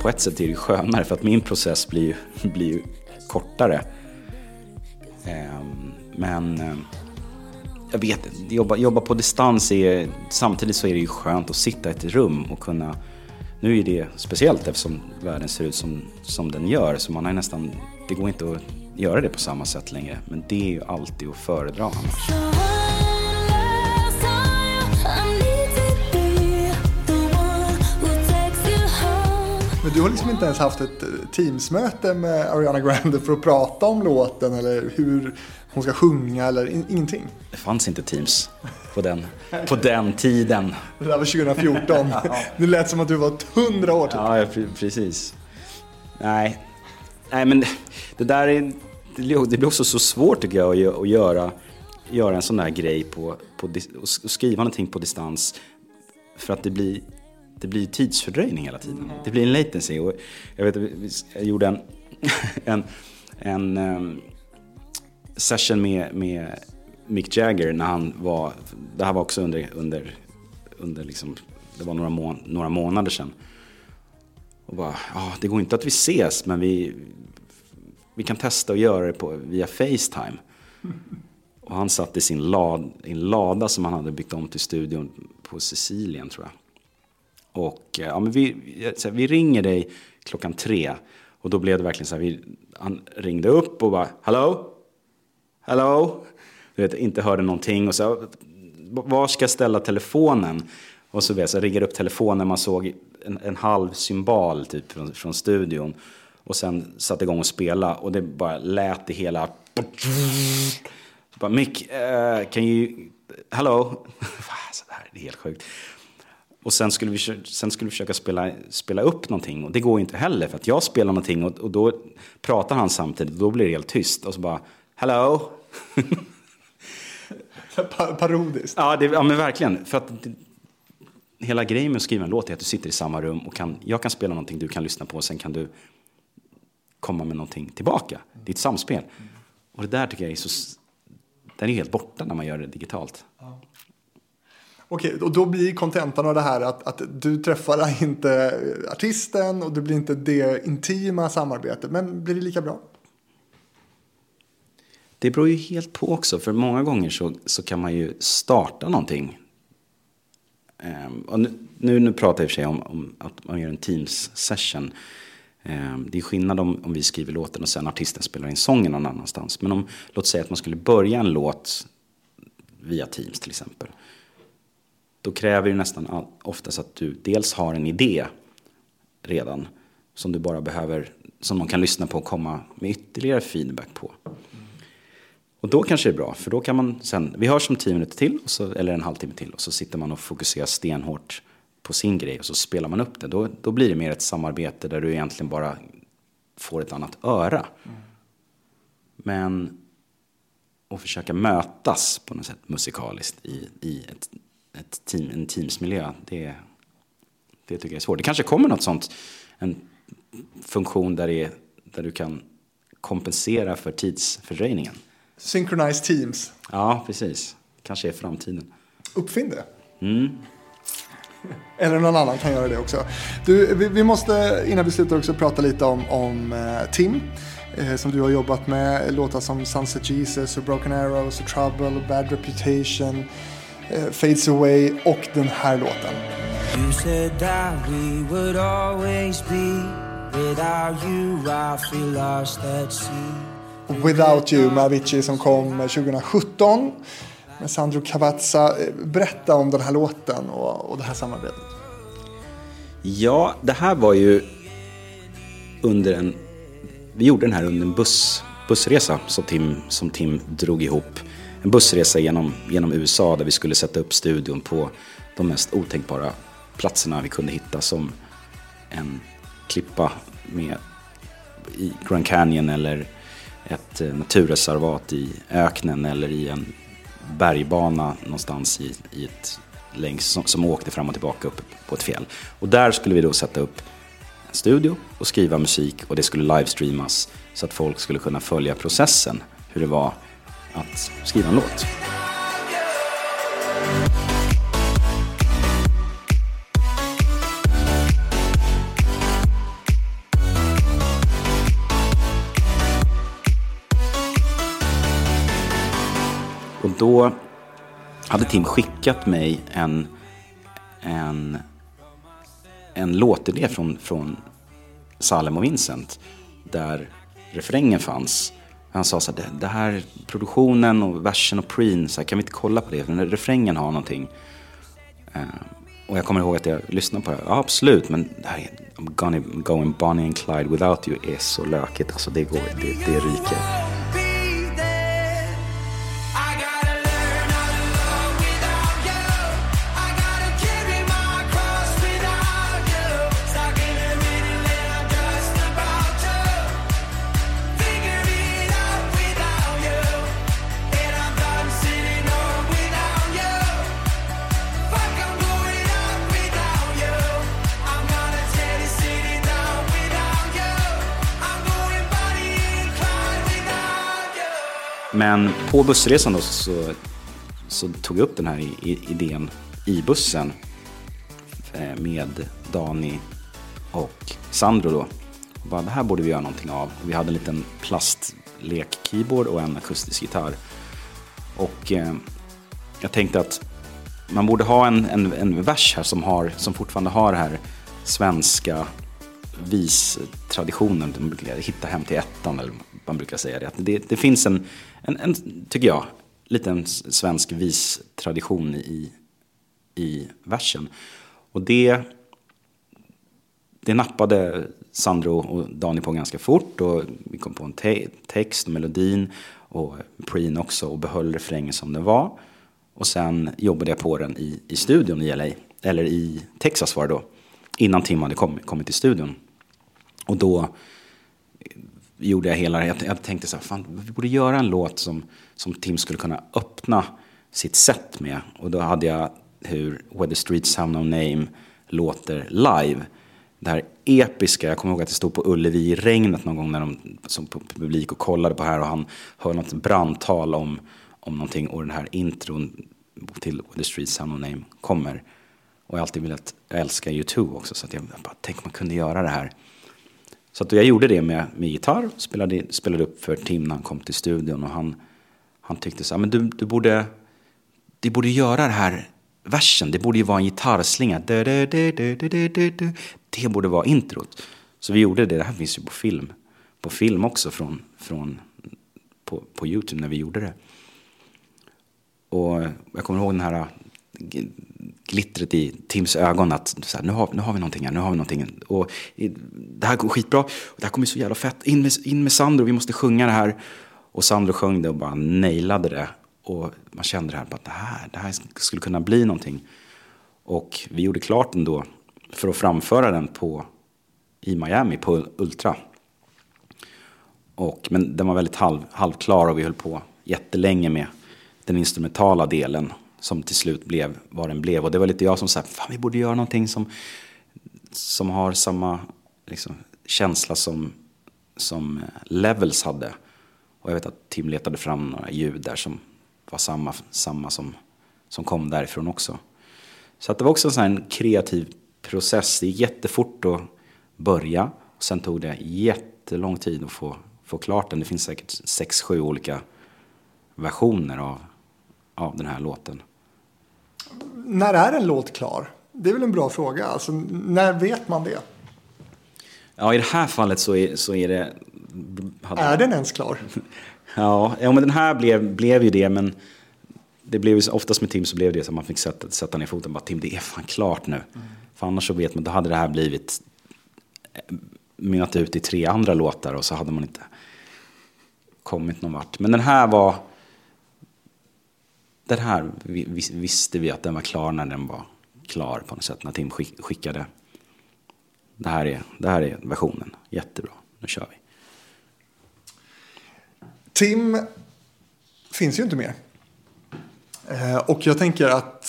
På ett sätt är det skönare för att min process blir, ju kortare. Ehm, men ehm, jag vet inte, jobba, jobba på distans är, samtidigt så är det ju skönt att sitta i ett rum och kunna nu är det speciellt eftersom världen ser ut som, som den gör så man har nästan, det går inte att göra det på samma sätt längre. Men det är ju alltid att föredra annars. Men du har liksom inte ens haft ett eh, Teamsmöte med Ariana Grande för att prata om låten eller hur hon ska sjunga eller in, ingenting? Det fanns inte Teams på den, på den tiden. Det där var 2014. (laughs) Det lät som att du var 100 år typ. Ja, precis. Nej, Nej men det där är, det blir också så svårt tycker jag att göra, göra en sån där grej på, på och skriva någonting på distans. För att det blir, det blir tidsfördröjning hela tiden. Det blir en latency. Och jag, vet, jag gjorde en, (laughs) en, en um, session med, med Mick Jagger när han var, det här var också under, under, under liksom, det var några, må, några månader sedan. Och bara, ja, det går inte att vi ses men vi, vi kan testa att göra det på, via Facetime. Och han satt i sin lad, en lada som han hade byggt om till studion på Sicilien tror jag. Och eh, ja, men vi, här, vi ringer dig klockan tre. Och då blev det verkligen så här, vi, han ringde upp och bara, hallå? Hello? Du vet, inte hörde någonting och så, var ska jag ställa telefonen? Och så, vet, så ringer upp telefonen, man såg en, en halv symbol typ från, från studion. Och sen satte igång och spela och det bara lät det hela. Så bara, Mick, uh, you... Hello? (laughs) så alltså, det här är helt sjukt. Och sen skulle vi, sen skulle vi försöka spela, spela upp någonting och det går inte heller för att jag spelar någonting och, och då pratar han samtidigt och då blir det helt tyst och så bara Hello? (laughs) Parodiskt. Ja, det, ja, men verkligen. För att det, hela grejen med att skriva en låt är att du sitter i samma rum och kan, jag kan spela någonting du kan lyssna på och sen kan du komma med någonting tillbaka. Det är ett samspel. Och det där tycker jag är så... Den är helt borta när man gör det digitalt. Ja. Okej, och då blir kontentan av det här att, att du träffar inte artisten och det blir inte det intima samarbetet. Men blir det lika bra? Det beror ju helt på också, för många gånger så, så kan man ju starta någonting. Um, och nu, nu, nu pratar jag i och för sig om, om att man gör en Teams-session. Um, det är skillnad om, om vi skriver låten och sen artisten spelar in sången någon annanstans. Men om, låt säga att man skulle börja en låt via Teams till exempel. Då kräver det nästan all, oftast att du dels har en idé redan som du bara behöver, som de kan lyssna på och komma med ytterligare feedback på. Och då kanske det är bra, för då kan man sen, vi hörs om tio minuter till, så, eller en halvtimme till, och så sitter man och fokuserar stenhårt på sin grej och så spelar man upp det. Då, då blir det mer ett samarbete där du egentligen bara får ett annat öra. Mm. Men att försöka mötas på något sätt musikaliskt i, i ett, ett team, en teamsmiljö, det, det tycker jag är svårt. Det kanske kommer något sånt, en funktion där, det, där du kan kompensera för tidsfördröjningen. Synchronized Teams. Ja, precis. Kanske är framtiden. Uppfinn det. Mm. (laughs) Eller någon annan kan göra det också. Du, vi, vi måste innan vi slutar också prata lite om, om uh, Tim. Uh, som du har jobbat med. Låtar som Sunset Jesus och Broken Arrows och Trouble och Bad Reputation. Uh, Fades Away och den här låten. You said that we would always be Without you I feel lost at sea Without You med Avicii som kom eh, 2017 med Sandro Cavazza. Eh, berätta om den här låten och, och det här samarbetet. Ja, det här var ju under en... Vi gjorde den här under en buss, bussresa som Tim, som Tim drog ihop. En bussresa genom, genom USA där vi skulle sätta upp studion på de mest otänkbara platserna vi kunde hitta som en klippa med i Grand Canyon eller ett eh, naturreservat i öknen eller i en bergbana någonstans i, i ett längs, som, som åkte fram och tillbaka upp på ett fjäll. Och där skulle vi då sätta upp en studio och skriva musik och det skulle livestreamas så att folk skulle kunna följa processen, hur det var att skriva en låt. Och då hade Tim skickat mig en, en, en låtidé från, från Salem och Vincent. Där refrängen fanns. Han sa så här, det här produktionen och versen och preen, så här, kan vi inte kolla på det? För refrängen har någonting. Uh, och jag kommer ihåg att jag lyssnade på det. Ja, absolut, men det här är I'm gonna go in Bonnie and Clyde without you är så lökigt. Alltså det går, det, det ryker. Men på bussresan då så, så tog jag upp den här idén i bussen eh, med Dani och Sandro då. Och bara, det här borde vi göra någonting av. Vi hade en liten plastlek-keyboard och en akustisk gitarr. Och eh, jag tänkte att man borde ha en, en, en vers här som, har, som fortfarande har den här svenska vistraditionen. Hitta hem till ettan, eller man brukar säga det. Det, det finns en, en, en, tycker jag, liten svensk vistradition i, i versen. Och det, det nappade Sandro och Dani på ganska fort. Och vi kom på en te text melodin och preen också och behöll refrängen som den var. Och sen jobbade jag på den i, i studion i LA, eller i Texas var det då, innan Tim hade kommit, kommit till studion. Och då gjorde jag hela jag, jag tänkte så här, fan, vi borde göra en låt som, som Tim skulle kunna öppna sitt set med. Och då hade jag hur Where the Streets Have No Name låter live. Det här episka, jag kommer ihåg att det stod på Ullevi i regnet någon gång när de som publik och kollade på här och han hör något brandtal om, om någonting och den här intron till Where the Streets Have No Name kommer. Och jag har alltid velat, jag älskar U2 också så att jag bara, tänk man kunde göra det här så att jag gjorde det med, med gitarr, spelade, spelade upp för Tim när han kom till studion och han, han tyckte så här, ah, men du, du, borde, du borde göra det här versen, det borde ju vara en gitarrslinga. Det borde vara introt. Så vi gjorde det, det här finns ju på film. På film också från, från på, på Youtube när vi gjorde det. Och jag kommer ihåg den här glittret i Tims ögon att så här, nu, har, nu har vi någonting här, nu har vi någonting. Och det här går skitbra, och det här kommer så jävla fett. In med, in med Sandro, vi måste sjunga det här. Och Sandro sjöng det och bara nailade det. Och man kände det här, att det här, det här skulle kunna bli någonting. Och vi gjorde klart den då för att framföra den på, i Miami på Ultra. Och, men den var väldigt halv, halvklar och vi höll på jättelänge med den instrumentala delen som till slut blev vad den blev. Och det var lite jag som sa, fan vi borde göra någonting som, som har samma liksom, känsla som, som eh, Levels hade. Och jag vet att Tim letade fram några ljud där som var samma, samma som, som kom därifrån också. Så att det var också en sån här kreativ process. Det gick jättefort att börja. Och sen tog det jättelång tid att få, få klart den. Det finns säkert sex, sju olika versioner av, av den här låten när är en låt klar? Det är väl en bra fråga. Alltså, när vet man det? Ja, i det här fallet så är, så är det... Hade... Är den ens klar? (laughs) ja, ja, men den här blev, blev ju det, men det blev ju oftast med Tim så blev det så att man fick sätta, sätta ner foten bara Tim, det är fan klart nu. Mm. För annars så vet man, då hade det här blivit eh, mynnat ut i tre andra låtar och så hade man inte kommit någon vart. Men den här var den här visste vi att den var klar när den var klar på något sätt. När Tim skickade. Det här är, det här är versionen. Jättebra, nu kör vi. Tim finns ju inte mer. Eh, och jag tänker att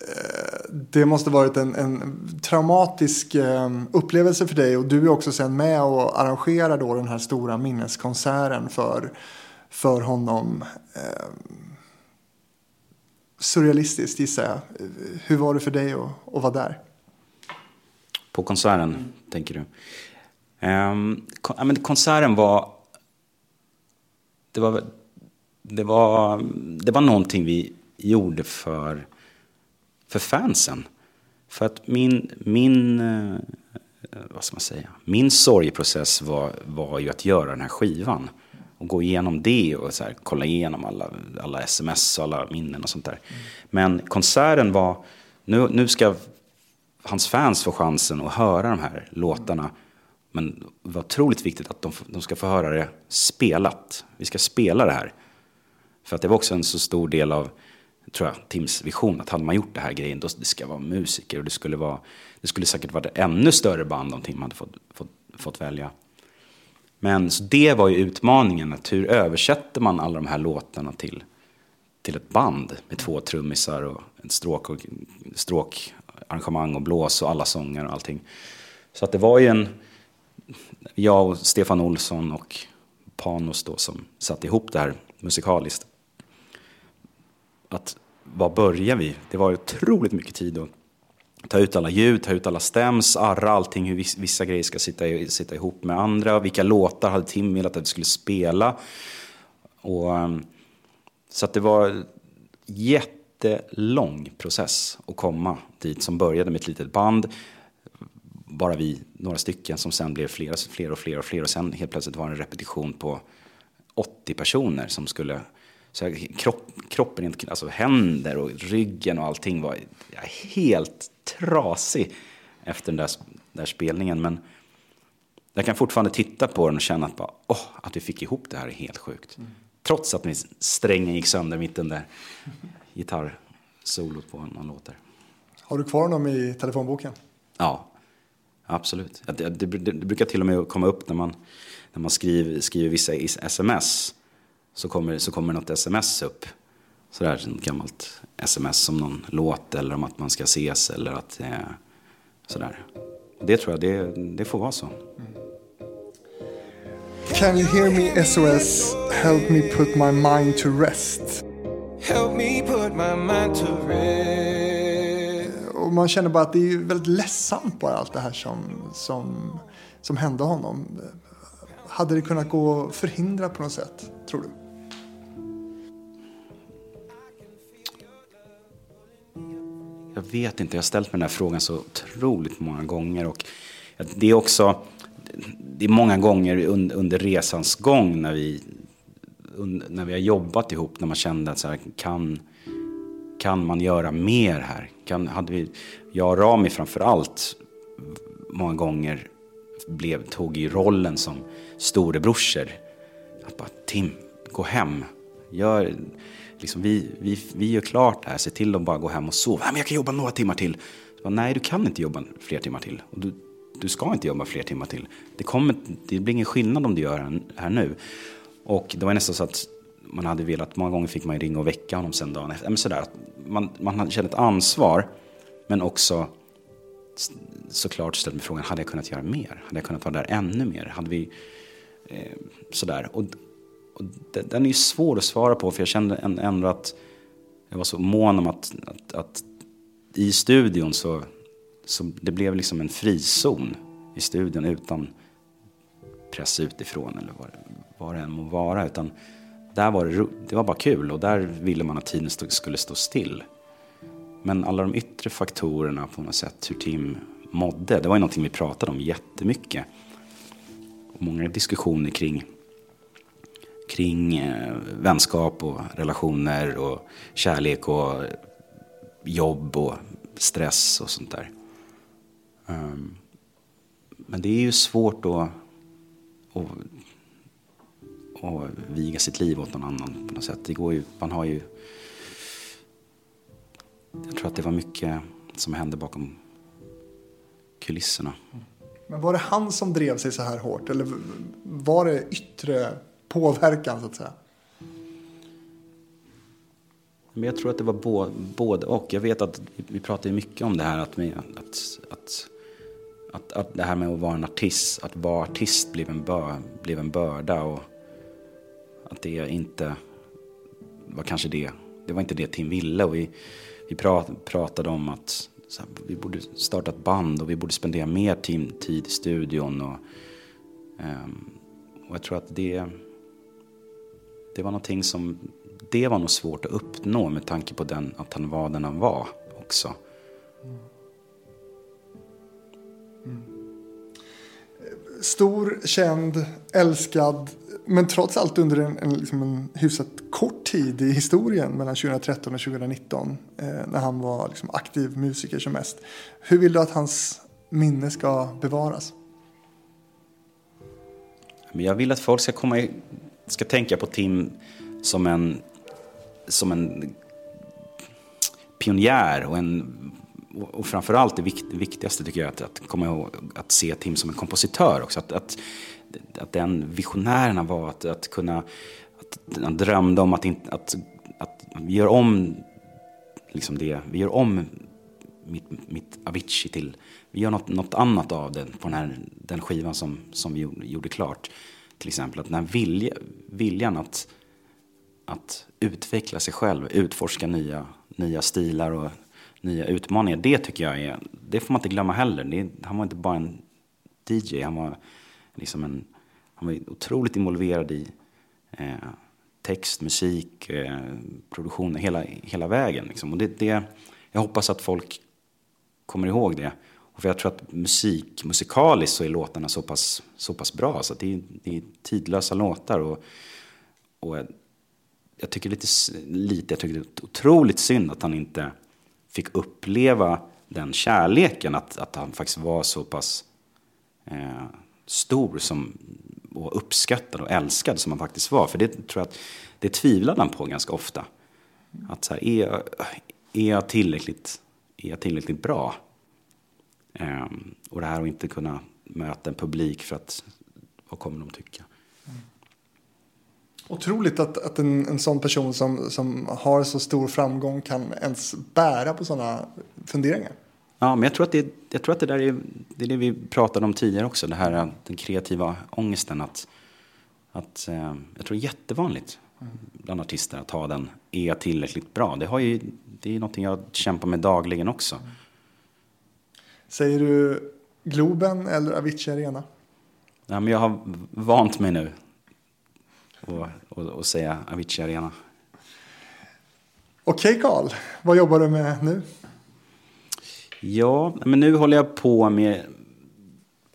eh, det måste varit en, en traumatisk eh, upplevelse för dig. Och du är också sen med och arrangerar då den här stora minneskonserten för, för honom eh, surrealistiskt gissar jag. Hur var det för dig att, att vara där? På konserten, mm. tänker du? Ehm, um, kon men konserten var... Det var, det, var, det var någonting vi gjorde för, för fansen. För att min, min, eh, vad ska man säga, min sorgeprocess var, var ju att göra den här skivan. Och gå igenom det och så här, kolla igenom alla, alla sms och alla minnen och sånt där. Mm. Men konserten var, nu, nu ska hans fans få chansen att höra de här låtarna. Men det var otroligt viktigt att de, de ska få höra det spelat. Vi ska spela det här. För att det var också en så stor del av tror jag, Tims vision. Att hade man gjort det här grejen, då det ska vara musiker. Och det skulle, vara, det skulle säkert varit ett ännu större band om Tim hade fått, fått, fått välja. Men så det var ju utmaningen. Att hur översätter man alla de här låtarna till, till ett band med två trummisar och ett stråk och, stråkarrangemang och blås och alla sånger och allting. Så att det var ju en... Jag och Stefan Olsson och Panos då som satte ihop det här musikaliskt att var börjar vi? Det var otroligt mycket tid att ta ut alla ljud, ta ut alla stäms, arra allting, hur vissa grejer ska sitta, sitta ihop med andra. Vilka låtar hade Tim velat att vi skulle spela? Och, ehm, så att det var jättelång process att komma dit som började med ett litet band. Bara vi, några stycken, som sen blev fler, fler och fler och fler. Och sen helt plötsligt var det en repetition på 80 personer som skulle så här, kropp, kroppen, alltså händer och ryggen och allting var helt trasig efter den där, där spelningen. Men jag kan fortfarande titta på den och känna att, bara, oh, att vi fick ihop det här är helt sjukt. Mm. Trots att min strängen gick sönder mitt under gitarrsolot på någon låt där. Har du kvar dem i telefonboken? Ja, absolut. Det, det, det, brukar till och med komma upp när man, när man skriver, skriver vissa sms så kommer, så kommer något sms upp. Sådär, ett gammalt sms om någon låt eller om att man ska ses eller att eh, sådär. Det tror jag, det, det får vara så. Can you hear me SOS? Help me put my mind to rest. Help me put my mind to rest. Och man känner bara att det är väldigt ledsamt bara allt det här som, som, som hände honom. Hade det kunnat gå att förhindra på något sätt, tror du? Jag vet inte, jag har ställt mig den här frågan så otroligt många gånger. Och det är också, det är många gånger under resans gång när vi, när vi har jobbat ihop, när man kände att så här, kan, kan man göra mer här? Kan, hade vi, jag och Rami framför allt många gånger blev, tog i rollen som storebrorsor. Att bara, Tim, gå hem. Gör, liksom, vi, vi, vi gör klart det här, se till att bara gå hem och sova. Men jag kan jobba några timmar till. Bara, Nej, du kan inte jobba fler timmar till. Och du, du ska inte jobba fler timmar till. Det, kommer, det blir ingen skillnad om du gör det här nu. Och det var nästan så att man hade velat, många gånger fick man ringa och väcka honom sen dagen efter. Men sådär, man, man kände ett ansvar, men också såklart ställt mig frågan, hade jag kunnat göra mer? Hade jag kunnat vara där ännu mer? Hade vi, eh, sådär. Och och den är ju svår att svara på för jag kände ändå att jag var så mån om att, att, att i studion så, så det blev liksom en frizon i studion utan press utifrån eller vad, vad det än må vara. Utan där var det, det var bara kul och där ville man att tiden stod, skulle stå still. Men alla de yttre faktorerna på något sätt, hur Tim mådde, det var ju någonting vi pratade om jättemycket. Och många diskussioner kring kring eh, vänskap och relationer och kärlek och jobb och stress och sånt där. Um, men det är ju svårt att, att, att viga sitt liv åt någon annan på något sätt. Det går ju, man har ju... Jag tror att det var mycket som hände bakom kulisserna. Men var det han som drev sig så här hårt? Eller var det yttre påverkan så att säga? Men jag tror att det var både och. Jag vet att vi pratar mycket om det här att, att, att, att, att det här med att vara en artist, att vara artist blev en, bör, blev en börda och att det inte var kanske det, det var inte det Tim ville och vi, vi pratade om att här, vi borde starta ett band och vi borde spendera mer tid i studion och, um, och jag tror att det det var någonting som det var nog svårt att uppnå med tanke på den, att han var den han var också. Stor, känd, älskad, men trots allt under en, en, liksom en hyfsat kort tid i historien mellan 2013 och 2019 eh, när han var liksom aktiv musiker som mest. Hur vill du att hans minne ska bevaras? Men jag vill att folk ska, komma ska tänka på Tim som en, som en pionjär och en och framförallt det viktigaste tycker jag är att, att komma ihåg att se Tim som en kompositör också. Att, att, att den visionären han var, att, att kunna, att han drömde om att, in, att, att vi gör om liksom det, vi gör om mitt, mitt Avicii till, vi gör något, något annat av den på den, här, den skivan som, som vi gjorde klart. Till exempel att den här vilja, viljan att, att utveckla sig själv, utforska nya, nya stilar och nya utmaningar. Det tycker jag är, det får man inte glömma heller. Det, han var inte bara en DJ, han var liksom en, han var otroligt involverad i eh, text, musik, eh, produktion, hela, hela vägen. Liksom. Och det, det, jag hoppas att folk kommer ihåg det. Och för jag tror att musik, musikaliskt så är låtarna så pass, så pass bra. Så det, är, det är tidlösa låtar. Och, och jag tycker lite, lite, jag tycker det är otroligt synd att han inte fick uppleva den kärleken, att, att han faktiskt var så pass eh, stor som, och uppskattad och älskad som han faktiskt var. För det tror jag att det tvivlade han på ganska ofta. Att så här, är, jag, är, jag tillräckligt, är jag tillräckligt bra? Eh, och det här att inte kunna möta en publik för att, vad kommer de tycka? Otroligt att, att en, en sån person som, som har så stor framgång kan ens bära på sådana funderingar. Ja, men jag tror att det, jag tror att det där är det, är det vi pratade om tidigare också. Det här den kreativa ångesten. Att, att, eh, jag tror det är jättevanligt bland artister att ha den. Är jag tillräckligt bra? Det, har ju, det är någonting jag kämpar med dagligen också. Säger du Globen eller Avicii Arena? Ja, men jag har vant mig nu och, och, och säga Avicii Arena. Okej okay, Karl, vad jobbar du med nu? Ja, men nu håller jag på med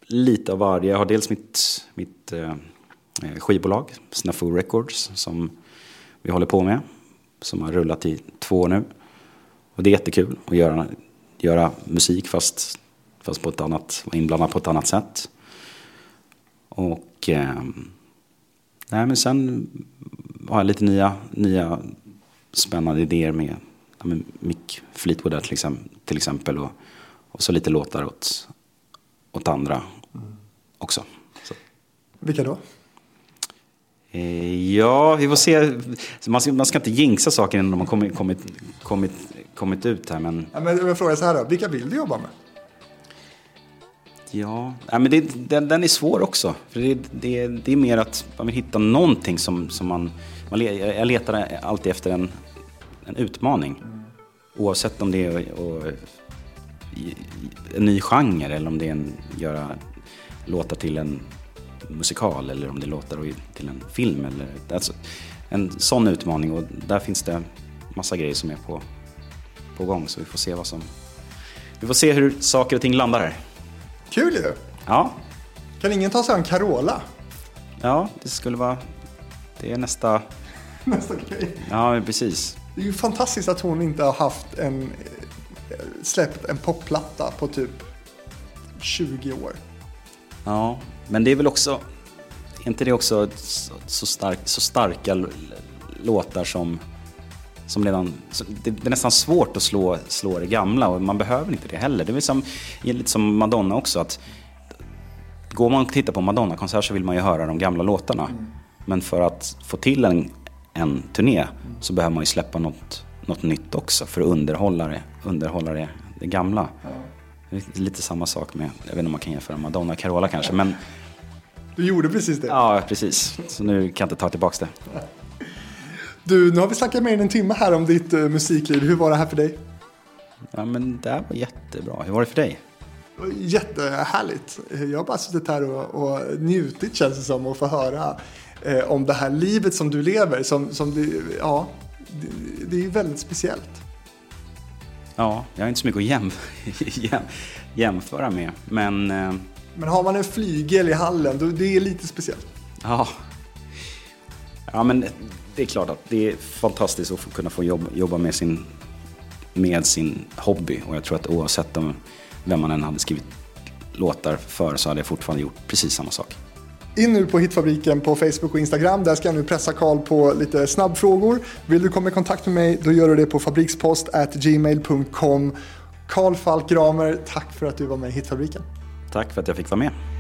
lite av varje. Jag har dels mitt, mitt eh, skivbolag, Snafu Records, som vi håller på med. Som har rullat i två år nu. Och det är jättekul att göra, göra musik fast, fast på ett annat, vara inblandad på ett annat sätt. Och eh, Nej, men sen har jag lite nya, nya spännande idéer med, med Mick Fleetwood där till exempel, till exempel och, och så lite låtar åt, åt andra mm. också. Så. Vilka då? Eh, ja, vi får se. Man ska, man ska inte jinxa saker innan de har kommit, kommit, kommit, kommit ut här. Men... Ja, men jag frågar så här då, vilka vill du jobba med? Ja, ja men det, den, den är svår också. För det, det, det är mer att man vill hitta någonting som, som man, man... Jag letar alltid efter en, en utmaning. Oavsett om det är och, en ny genre eller om det är en göra låtar till en musikal eller om det låtar till en film. Eller, alltså, en sån utmaning och där finns det massa grejer som är på, på gång så vi får se vad som... Vi får se hur saker och ting landar här. Kul ju! Ja. Kan ingen ta sig an Carola? Ja, det skulle vara... Det är nästa... (laughs) nästa grej. Ja, precis. Det är ju fantastiskt att hon inte har haft en... Släppt en popplatta på typ 20 år. Ja, men det är väl också... Är inte det också så, stark, så starka låtar som som redan, det är nästan svårt att slå, slå det gamla och man behöver inte det heller. Det är som, lite som Madonna också. att Går man och tittar på Madonna-konsert så vill man ju höra de gamla låtarna. Mm. Men för att få till en, en turné så behöver man ju släppa något, något nytt också för att underhålla det, underhålla det, det gamla. Ja. Lite samma sak med, jag vet inte om man kan jämföra Madonna och Carola kanske, men... Du gjorde precis det? Ja, precis. Så nu kan jag inte ta tillbaka det. (laughs) Du, nu har vi snackat mer än en timme här om ditt uh, musikliv. Hur var det här för dig? Ja, men det här var jättebra. Hur var det för dig? Jättehärligt. Jag har bara suttit här och, och njutit känns det som och få höra eh, om det här livet som du lever. Som, som det, ja, det, det är väldigt speciellt. Ja, jag har inte så mycket att jäm, (laughs) jäm, jämföra med. Men, eh, Men har man en flygel i hallen, då det är lite speciellt. ja. Ja, men det är klart att det är fantastiskt att få kunna få jobba, jobba med, sin, med sin hobby. Och jag tror att oavsett om, vem man än hade skrivit låtar för så hade jag fortfarande gjort precis samma sak. In nu på Hitfabriken på Facebook och Instagram. Där ska jag nu pressa Karl på lite snabbfrågor. Vill du komma i kontakt med mig, då gör du det på fabrikspost.gmail.com. Karl Falk Gramer, tack för att du var med i Hitfabriken. Tack för att jag fick vara med.